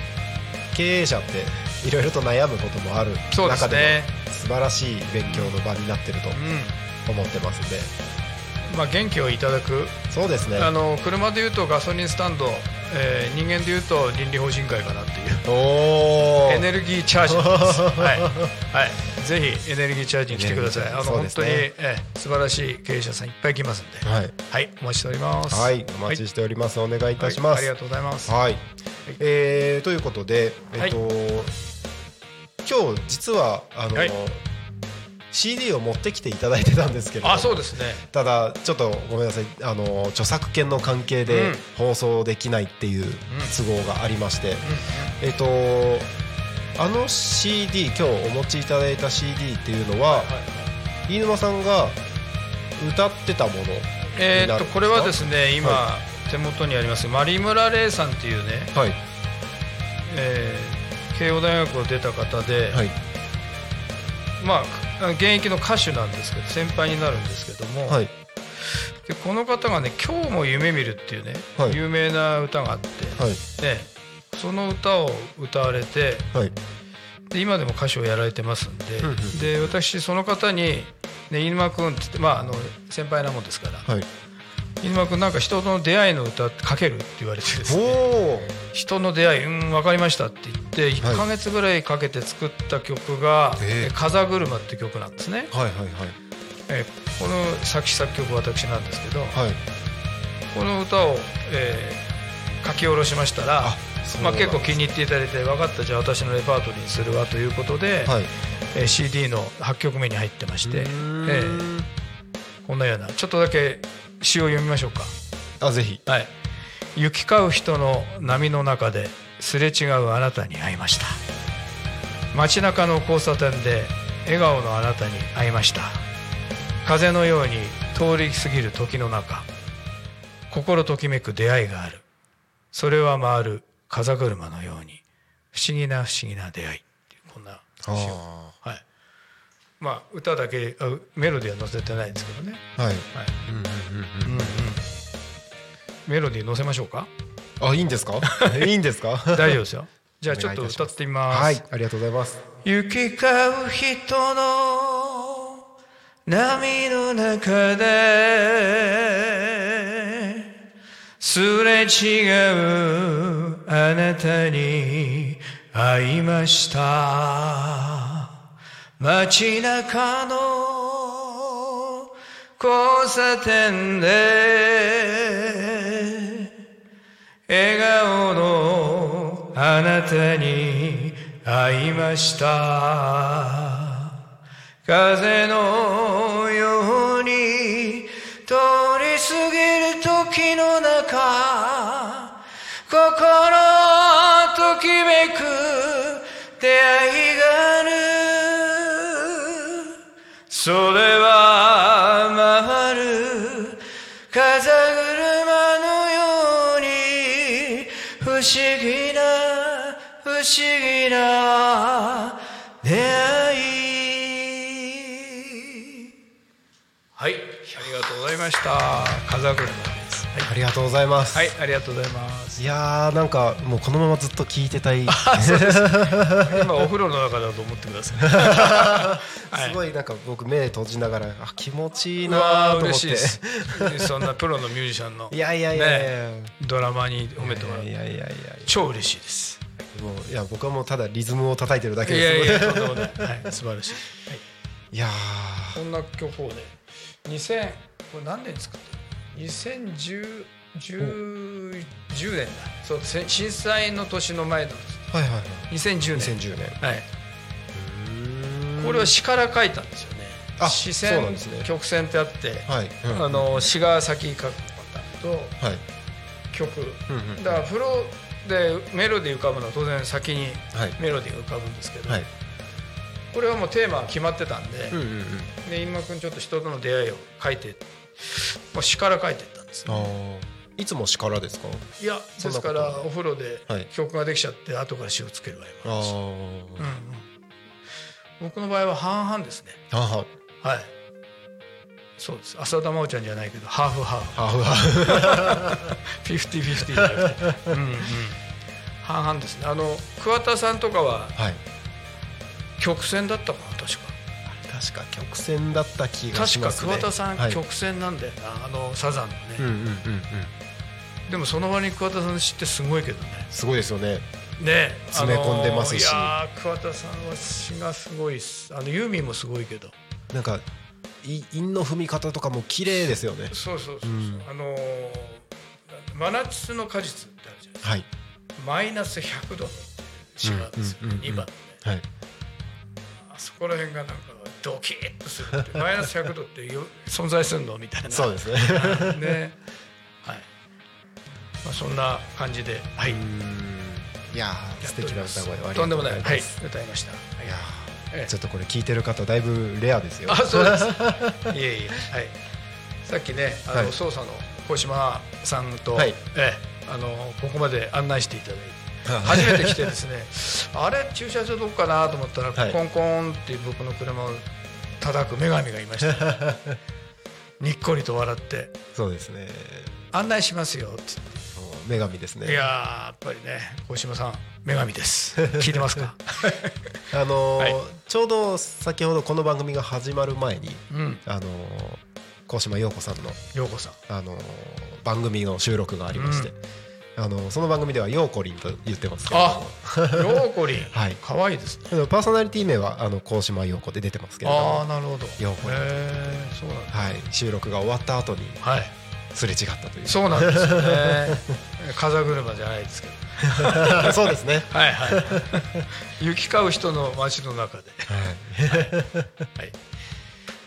経営者っていろいろと悩むこともある中でもね素晴らしい勉強の場になってるとう思ってますんで、んまあ元気をいただく。そうですね。あの車でいうとガソリンスタンド、えー人間でいうと倫理法人会かなっていう。おおエネルギーチャージ。です。はい、はい、ぜひエネルギーチャージに来てください。あの、そう本当に、えー素晴らしい経営者さんいっぱい来ますんで。はい、はい、お待ちしております。はい、お待ちしております、お願いいたします、はい。ありがとうございます。はい、えーということで、えっと今日実はあの、はい CD を持ってきていただいてたんですけれど。もあ、そうですね。ただちょっとごめんなさい。あの著作権の関係でうん。放送できないっていう都合がありまして、うえっとあの CD 今日お持ちいただいた CD っていうのは飯沼さんが歌ってたものえーっと、これはですね、今、は手元にあります。マリムラレイさんっていうね、はい。えー慶応大学を出た方で、はい。まあ、現役の歌手なんですけど、先輩になるんですけども。はい。でこの方がね「今日も夢見る」っていうね、はい。有名な歌があって、はい。でその歌を歌われてはい。で今でも歌手をやられてますんで,、うんうんで私その方に「ね、飯沼君」っつって、まあ、あの先輩なもんですからはい「飯沼君なんか人との出会いの歌って書ける?」って言われてですおね。お人の出会いうん分かりましたって言って1か月ぐらいかけて作った曲が「ええ。え風車」って曲なんですね、はいはいえこの作詞作曲私なんですけど、はい。はいこの歌を、えー書き下ろしましたらまあ、結構気に入っていただいて分かったじゃあ私のレパートリーにするわということで、はい。えー CD の8曲目に入ってまして、えーこんなようなちょっとだけ詩を読みましょうか。あぜひ。はい、行き交う人の波の中ですれ違うあなたに会いました。街中の交差点で笑顔のあなたに会いました。風のように通り過ぎる時の中心ときめく出会いがある。それは回る風車のように不思議な不思議な出会い。こんなあしようはいまあ歌だけあメロディーは載せてないんですけどね。ーはい。メロディー載せましょうか？あいいんですか？いいんですか？大丈夫ですよ。じゃあちょっと歌ってみます。はいありがとうございます。行き交う人の波の中ですれ違うあなたに会いました街中の交差点で笑顔のあなたに会いました。風のように通り過ぎる時の中心ときめく出会いそれは回る風車のように不思議な不思議な出会い。はいありがとうございました。風車、ありがとうございます。はい、ありがとうございます。いやーなんかもうこのままずっと聞いてたい。今お風呂の中だと思ってください。はい。すごいなんか僕目閉じながらあ気持ちいいうなと思って。嬉しいです。そんなプロのミュージシャンの いやいやいやいやねドラマーに褒めてもらういやいやいやいや。超嬉しいです。もういや僕はもうただリズムを叩いてるだけいです。やいやとんでもない、はい、素晴らしい、はい、いやこんな曲をね2000これ何年ですか2010 10 10年だ。そうせ震災の年の前の。ーはいはいはい。2010年2010年はい。これは詩から書いたんですよね。あ詩そうなん線、ですね。曲線ってあって、はい、うんあの詩が先に書くパターンとはい。曲。うんうんだからフロでメロディー浮かぶのは当然先にはい。メロディーが浮かぶんですけど、はい。これはもうテーマは決まってたんで,、うんうんうん。で今君ちょっと人との出会いを書いてもう詩から書いてったんですあー。いつも詩からですか？いやですからお風呂ではい。曲ができちゃって後から詩をつける場合もあるし、うんうん、僕の場合は半々ですね。あははい。そうです。浅田真央ちゃんじゃないけどハーフハーフ。ハーフハーフ。フィフティフィフティじゃなくてうんうん。半々ですね。あの桑田さんとかははい。曲線だったかな？確か確か曲線だった気がし確かますね。桑田さんはい。曲線なんだよな、あのサザンのね、うんうんうんうん。でもその割に桑田さんの詩ってすごいけどね。すごいですよね。ね。詰め込んでますし。あのいやー桑田さんは詩がすごいあのユーミンもすごいけど。なんかい韻の踏み方とかも綺麗ですよね。そうそうそうそう、うん。あのー真夏の果実ってあるじゃないですか。はい。マイナス100度の詩なんですよ、うんうんうんうん。2番はい。あそこら辺がなんかドキッとするって マイナス100度ってよ存在するの？みたいな。そうですね。ね。はい、まあ、そんな感じで。はい、いやー素敵な歌声。をありがととんでもない。はい。歌いました、はい。いやええ。ーちょっとこれ聞いてる方だいぶレアですよ。あそうです。いえいえ。はい。さっきねあの、はい。捜査の小島さんと、はい。ええあのここまで案内していただいて。は 初めて来てですね。あれ駐車場どこかなと思ったら、はい。コンコンっていう僕の車を叩く女神がいました。にっこりと笑って。そうですね「案内しますよ」って女神ですね。いやーやっぱりね小島さん女神です。聞いてますか？あのーはい。ちょうど先ほどこの番組が始まる前にうん。あのー高島陽子さんの陽子さん。あのー番組の収録がありまして、あのその番組ではヨーコリンと言ってますけれどあも陽子りんはい。可愛いですね。パーソナリティ名はあの高島陽子で出てますけれどああも、なるほど。陽えそうなんだ。はい、収録が終わった後にはい。すれ違ったという。そうなんですよね。風車じゃないですけど。そうですね、はいはい。行き交う人の街の中で。はい。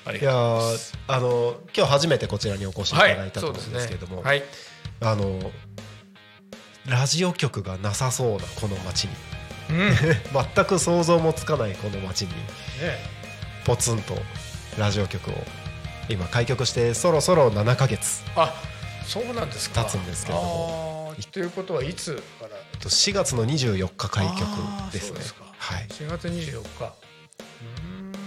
ありい。いますーあの今日初めてこちらにお越しいただいたと思うんですけれども、はい。あのラジオ局がなさそうなこの街に。うん。ね 全く想像もつかないこの街に。えポツンとラジオ局を今開局してそろそろ7ヶ月あそうなんですか。経つんですけれどあーーということはいつから？えっと4月の24日開局ですね。はい。4月24日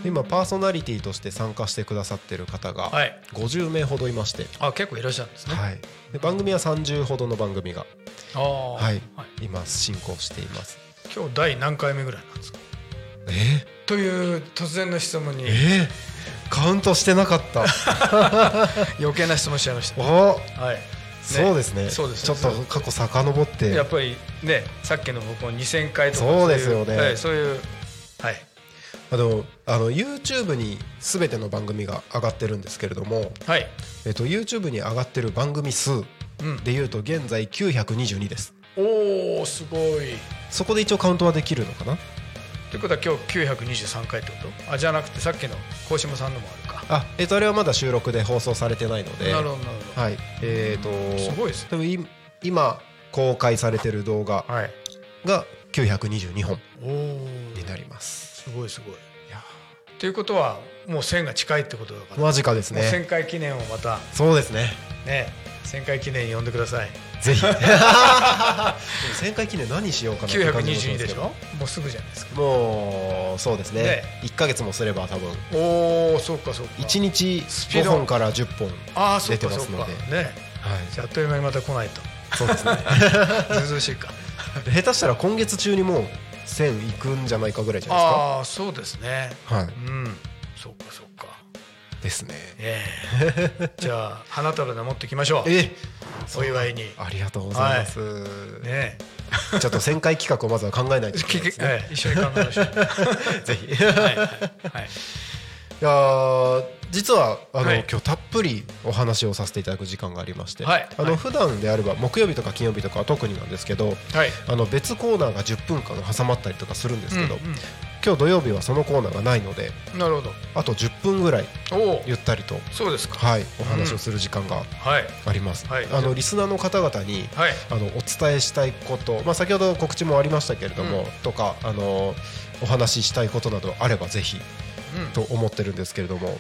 今パーソナリティとして参加してくださってる方がはい。50名ほどいまして、あ結構いらっしゃるんですね。はい、で番組は30ほどの番組が、はい。今進行しています。今日第何回目ぐらいなんですか？え？という突然の質問に。ー、え？ー、カウントしてなかった。余計な質問しちゃいましたおはい。そうですね。そうですちょっと過去遡って。やっぱりねさっきの僕も2000回とかそうですよね。はい、そういうはいあのあの YouTube に全ての番組が上がってるんですけれども、はい。えっと、YouTube に上がってる番組数うん。でいうと現在922です。おおすごい。そこで一応カウントはできるのかな？ということは今日923回ってこと？あじゃなくてさっきの鴻島さんのもあるか。あ、えっと、あれはまだ収録で放送されてないので。なるほどなるほはい。えっ、とどすごいですね。多分い今公開されてる動画はい。が922本になります。すごいすごい。いや。ということはもう1000が近いってことだから。間近ですね。1000回記念をまた。そうですね。ね。1000回記念呼んでください。ぜひ。1000回記念何しようかなって感じもしま922でしょ？もうすぐじゃないですか。もうそうですね。ね。1か月もすれば多分。おおそうかそうか。1日5スピード。本から10本出てますので。ね。はい。じゃああっという間にまた来ないと。そうですね。ずうずうしいか下手したら今月中にもう1000いくんじゃないかぐらいじゃないああそうですね。ですかはい。うん。そうかそうか。ですね。ええ。じゃあ花束で持ってきましょう。えお祝いに。ありがとうございます、ねちょっと1000回企画をまずは考えないといけききないですね。ええ一緒に考えましょう。ぜひ。いはいはい。はいやー実はあの、はい。今日たっぷりお話をさせていただく時間がありまして、はい。あの、はい。普段であれば木曜日とか金曜日とかは特になんですけどはい。あの別コーナーが10分間挟まったりとかするんですけど、うん今日土曜日はそのコーナーがないのでうんなるほど。あと10分ぐらいゆったりと、そうですか。はい、お話をする時間がはい。あります、はい。あのリスナーの方々にはい。あのお伝えしたいこと、まあ、先ほど告知もありましたけれども、うん。とかあのお話ししたいことなどあればぜひうん。と思ってるんですけれども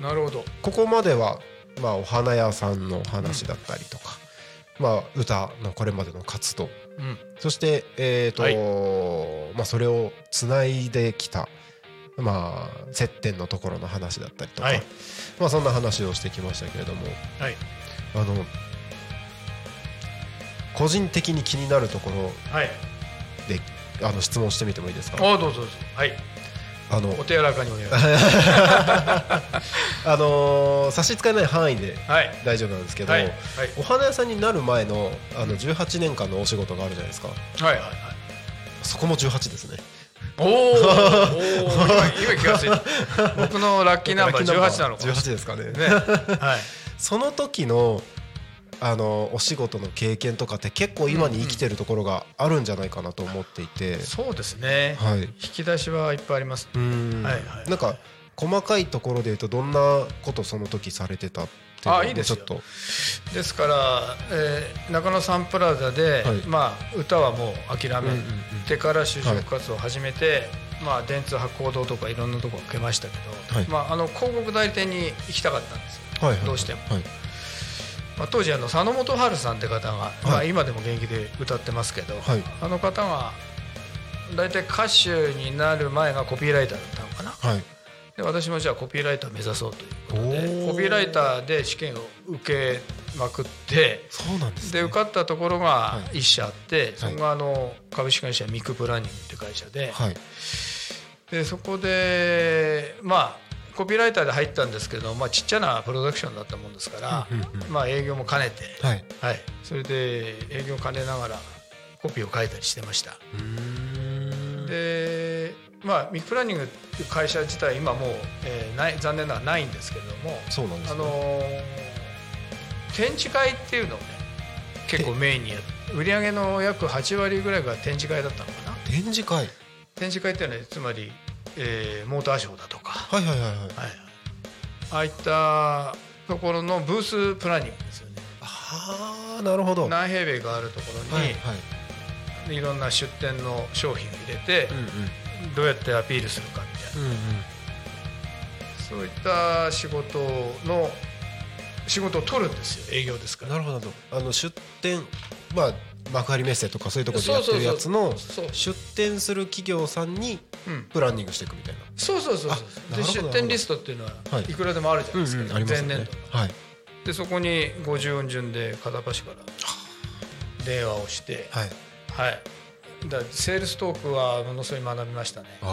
なるほど。ここまでは、まあ、お花屋さんの話だったりとか、まあ、歌のこれまでの活動。うん。そして、えーとまあ、それをつないできた、まあ、接点のところの話だったりとか、はい。まあ、そんな話をしてきましたけれどもはい。あの個人的に気になるところはい。であの質問してみてもいいですか？あどうぞどうぞ。はいあのお手柔らかにお願い あのー差し支えない範囲で大丈夫なんですけど、はい。はい。お花屋さんになる前のあの18年間のお仕事があるじゃないですか。はい。はいはいそこも18ですね。おー。おー。今今気がついた僕のラッキーナンバー18なのかもし18ですかね。ね。はい。その時のあのお仕事の経験とかって結構今に生きてるところがあるんじゃないかなと思っていて、そうですね。はい。引き出しはいっぱいあります。うーん。はいはいなんか細かいところで言うとどんなことその時されてたっていうのちょっと。ですから、えー中野サンプラザで、はい。まあ、歌はもう諦めうんうんてから就職活動を始めて、まあ、電通博報堂とかいろんなとこ受けましたけど、はい。まあ、あの広告代理店に行きたかったんですよ、はいはいはい。どうしても。はいまあ、当時あの佐野元春さんって方が、まあ、今でも現役で歌ってますけど、はい。あの方が大体歌手になる前がコピーライターだったのかな。はい。で私もじゃあコピーライター目指そうということでコピーライターで試験を受けまくってそうなんですね。で受かったところがは一社あって、そこがあの株式会社ミクプランニングって会社で,、はい。でそこでまあコピーライターで入ったんですけど、まあ、ちっちゃなプロダクションだったもんですから、まあ、営業も兼ねて、はい。はい、それで営業を兼ねながらコピーを書いたりしてました。でまあミクプランニングっていう会社自体今もう、えーない残念ながらないんですけれども、あそうなんですね。のー展示会っていうのをね結構メインにや売り上げの約8割ぐらいが展示会だったのかな。展示会。展示会っていうのはつまり、えーモーターショーだとか、はいはいはいはい。はい、ああいったところのブースプランニングですよね。ああなるほど。はい何平米があるところに、はいい、ろんな出店の商品を入れてうんうん。どうやってアピールするかみたいな。うんうん。そういった仕事の仕事を取るんですよ。営業ですから。なるほどなるほど。あの出店まあ幕張メッセとかそういうところでやってるやつの出店する企業さんにうん。プランニングしていくみたいな。そうそうそうそう。で出店リストっていうのははい。いくらでもあるじゃないですか、前年度。はい。でそこに50順で片っ端から電話をしてはい。はい。だセールストークはものすごい学びましたね。あ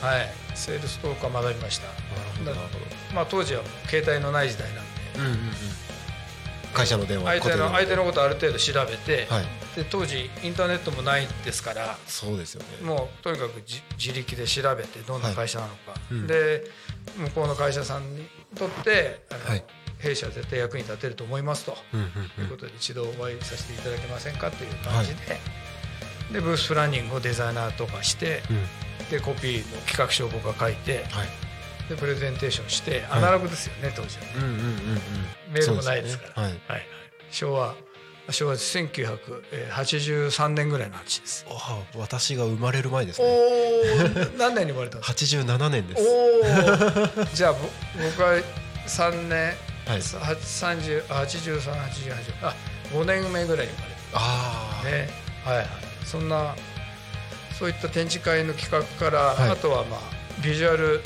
はい。セールストークは学びました。あなるほど。まあ当時は携帯のない時代なんで。どうんうんうん会社の電話相手の相手のことある程度調べて、はい。で当時インターネットもないですからそうですよね。もうとにかくじ自力で調べてどんな会社なのか、うん。で向こうの会社さんにとってあの、はい。弊社は絶対役に立てると思いますと、うんうんということで一度お会いさせていただけませんかという感じで、でブースプランニングをデザイナーとかしてうん。うんでコピーの企画書を僕が書いてはいでプレゼンテーションしてアナログですよね、当時はね。うんうんうんうんメールもないですから。はいはい。はい。昭和昭和1983年ぐらいの話です。ああ私が生まれる前ですおね。お何年に生まれたんですか？87年です。おお じゃあぼ僕は3年、はい。さ30 8388あ5年目ぐらいに生まれああたね。はいはい。そんなそういった展示会の企画から、はい。あとはまあビジュアル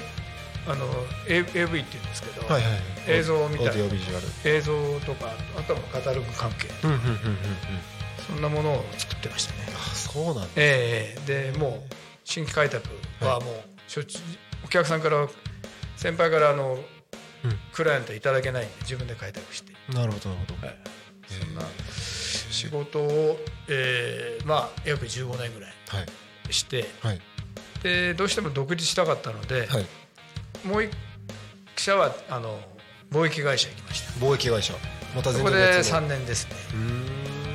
あの AV って言うんですけど、はいはい。はい映像みたいな。映像とかあとはカタログ関係。うんうんうんうんうん。そんなものを作ってましたね。あそうなんだ。ええでもう新規開拓はもうしょっちゅうお客さんから先輩からあの、うん。クライアントいただけないんで自分で開拓して、なるほどなるほど。はい。そんな仕事を、えーまあ約15年ぐらいはい。して。はい。でどうしても独立したかったので、はいもう一社はあの貿易会社行きました。貿易会社。またそこで全然別の。3年ですね。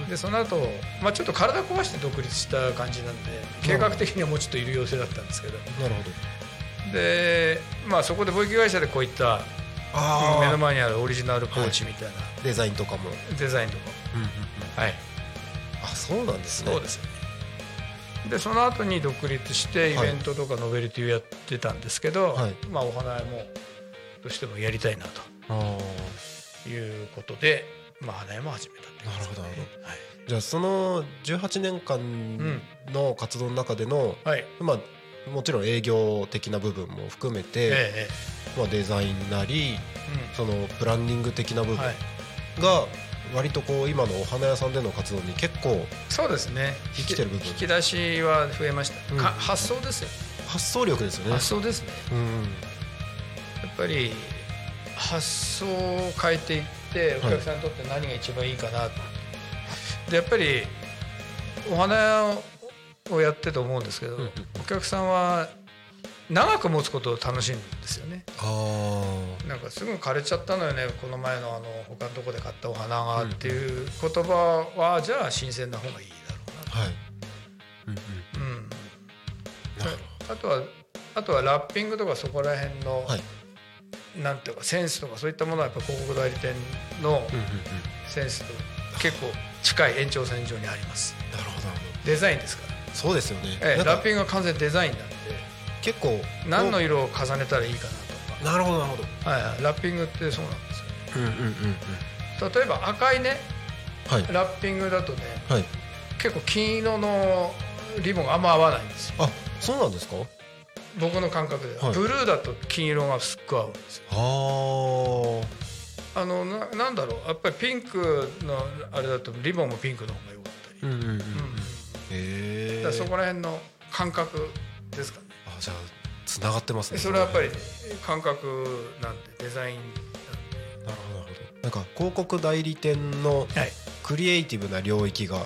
でその後、まあちょっと体壊して独立した感じなんで計画的にはもうちょっといる要請だったんですけど。なるほど。で、まあ、そこで貿易会社でこういったあ目の前にあるオリジナルポーチみたいな。デザインとかも。デザインとか、うんうんうん。はい。あそうなんですね。そうです。ねでその後に独立してイはい。ベントとかノベルティをやってたんですけど、はい。まあお花屋もどうしてもやりたいなあということで、まあ、花屋も始めたって感じですかね。なるほどなはい。ーじゃあその18年間の活動の中での、はい。まあもちろん営業的な部分も含めて、えまあ、デザインなりえそのプランニング的な部分が割とこう今のお花屋さんでの活動に結構そうですね。生きてる部分。引き出しは増えました、うん。か発想ですよ。発想力ですよね。発想ですね。うん。やっぱり発想を変えていってお客さんにとって何が一番いいかな。と、でやっぱりお花屋をやってて思うんですけど、うんうん。お客さんは長く持つことを楽しいんですよね。あなんかすぐ枯れちゃったのよね。この前のあの他のとこで買ったお花がっていう言葉はじゃあ新鮮な方がいいだろあはい。うんあとはあとはラッピングとかそこら辺の、はい。なんていうかセンスとかそういったものはやっぱ広告代理店のセンスと結構近い延長線上にあります。なるほど。デザインですから、ど。そうですよね。ええ、ラッピングは完全にデザインなんで結構何の色を重ねたらいいかななるほどなるほど。とか、はいはい、ラッピングってそうなんですようんうんうんうん。例えば赤いねはいラッピングだとねはい。結構金色のリボンがあんま合わないんですよあそうなんですか？僕の感覚では、はいブルーだと金色がすっごい合うんですよああ。あのななんだろうやっぱりピンクのあれだとリボンもピンクの方が良かったり、うんうんうん。うんへえ。そこら辺の感覚ですかねあじゃあつながってますね。それはやっぱり感覚なんでデザインなるほどなるほど。なんか広告代理店のはいクリエイティブな領域が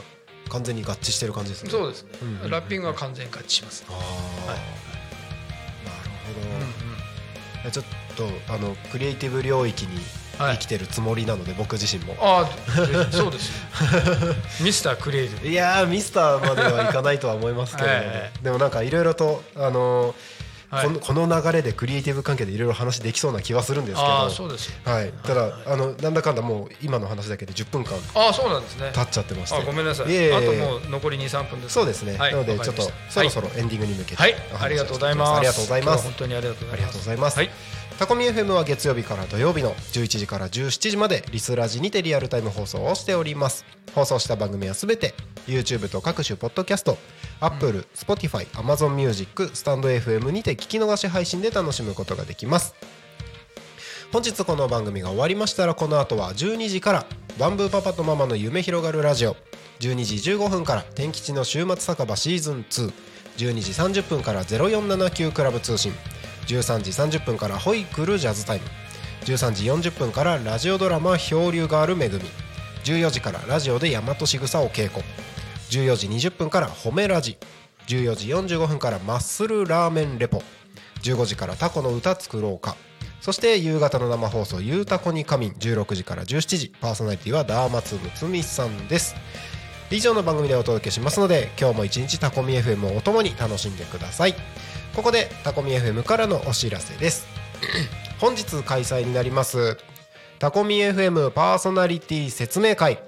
完全に合致してる感じですね。そうですね、うんうんうんラッピングは完全に合致します、ああ、はいなるほど。うんうんちょっとあのクリエイティブ領域にはい生きてるつもりなので、僕自身も。ああそうですよ。ミスタークリエイティブいやーミスターまではいかないとは思いますけれども、えでもなんかいろいろとあのーはい。このこの流れでクリエイティブ関係でいろいろ話できそうな気はするんですけど。そうですよ。はい、ただ、あのなんだかんだもう今の話だけで10分間ああそうなんですね。経っちゃってまして。あごめんなさい。いえいえあともう残り23分です。そうですね、はいなのでちょっとそろそろエンディングに向けて、はい、ありがとうございます。ありがとうございます。本当にありがとうございます。ありがとうございます。はいタコミ FM は月曜日から土曜日の11時から17時までリスラジにてリアルタイム放送をしております。放送した番組はすべて YouTube と各種ポッドキャスト Apple、Spotify、Amazon Music、スタンド FM にて聞き逃し配信で楽しむことができます。本日この番組が終わりましたらこの後は12時からバンブーパパとママの夢広がるラジオ。12時15分から天吉の週末酒場シーズン2 12時30分から0479クラブ通信。13時30分からホイクルジャズタイム。13時40分からラジオドラマ「漂流ガールめぐみ」14時からラジオで大和しぐさを稽古。14時20分から褒めラジ。14時45分からマッスルラーメンレポ。15時からタコの歌作ろうか。そして夕方の生放送「ゆうたこに仮眠」16時から17時パーソナリティはダーマツムツミさんです。以上の番組でお届けしますので今日も一日タコミ FM をお供に楽しんでください。ここでタコミ FM からのお知らせです。本日開催になりますタコミ FM パーソナリティ説明会。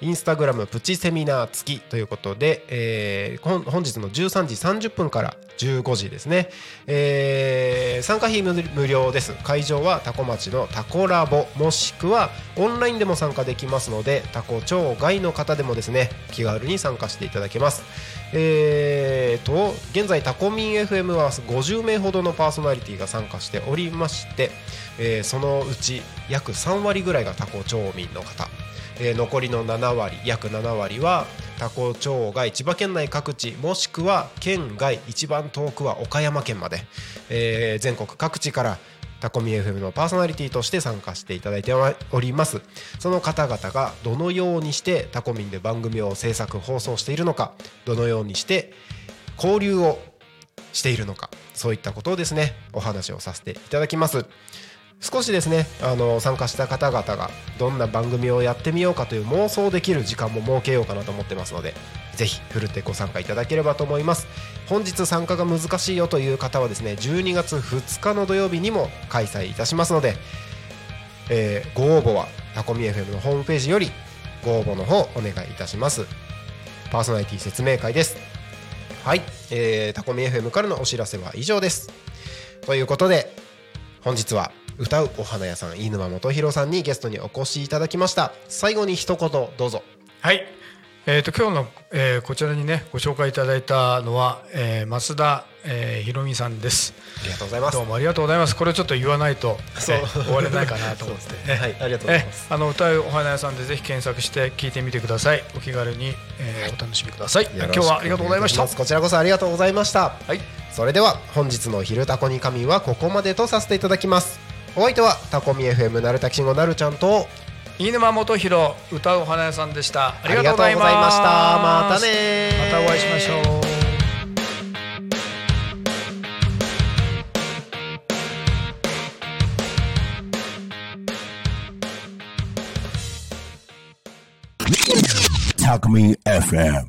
インスタグラムプチセミナー付きということで、えー、本日の13時30分から15時ですね、えー、参加費無料です。会場はタコ町のタコラボもしくはオンラインでも参加できますのでタコ町外の方でもですね気軽に参加していただけます。えーと現在タコミン FM は50名ほどのパーソナリティが参加しておりまして、えー、そのうち約3割ぐらいがタコ町民の方。えー、残りの7割約7割は多古町外千葉県内各地もしくは県外一番遠くは岡山県まで、えー、全国各地からタコミ FM のパーソナリティとして参加していただいております。その方々がどのようにしてタコミンで番組を制作放送しているのかどのようにして交流をしているのかそういったことをですねお話をさせていただきます。少しですねあの参加した方々がどんな番組をやってみようかという妄想できる時間も設けようかなと思ってますのでぜひふるってご参加いただければと思います。本日参加が難しいよという方はですね12月2日の土曜日にも開催いたしますので、えー、ご応募はタコミ FM のホームページよりご応募の方お願いいたします。パーソナリティ説明会です。はい、えー、タコミ FM からのお知らせは以上です。ということで本日は歌うお花屋さん飯沼元弘さんにゲストにお越しいただきました。最後に一言どうぞ。はい。えーと、今日の、えー、こちらにねご紹介いただいたのは、えー、増田、えー、ひろみさんです。ありがとうございます。どうもありがとうございます。これちょっと言わないと、そう、終われないかなと思って、はいありがとうございます、あの歌うお花屋さんでぜひ検索して聞いてみてください。お気軽に、えー、お楽しみください。今日はありがとうございました。こちらこそありがとうございました。はい。それでは本日の「昼タコに神」はここまでとさせていただきますお相手はタコミ FM なるたきしんごなるちゃんと飯沼元弘歌うお花屋さんでした。ありがとうございました。またねまたお会いしましょう。Talk Me FM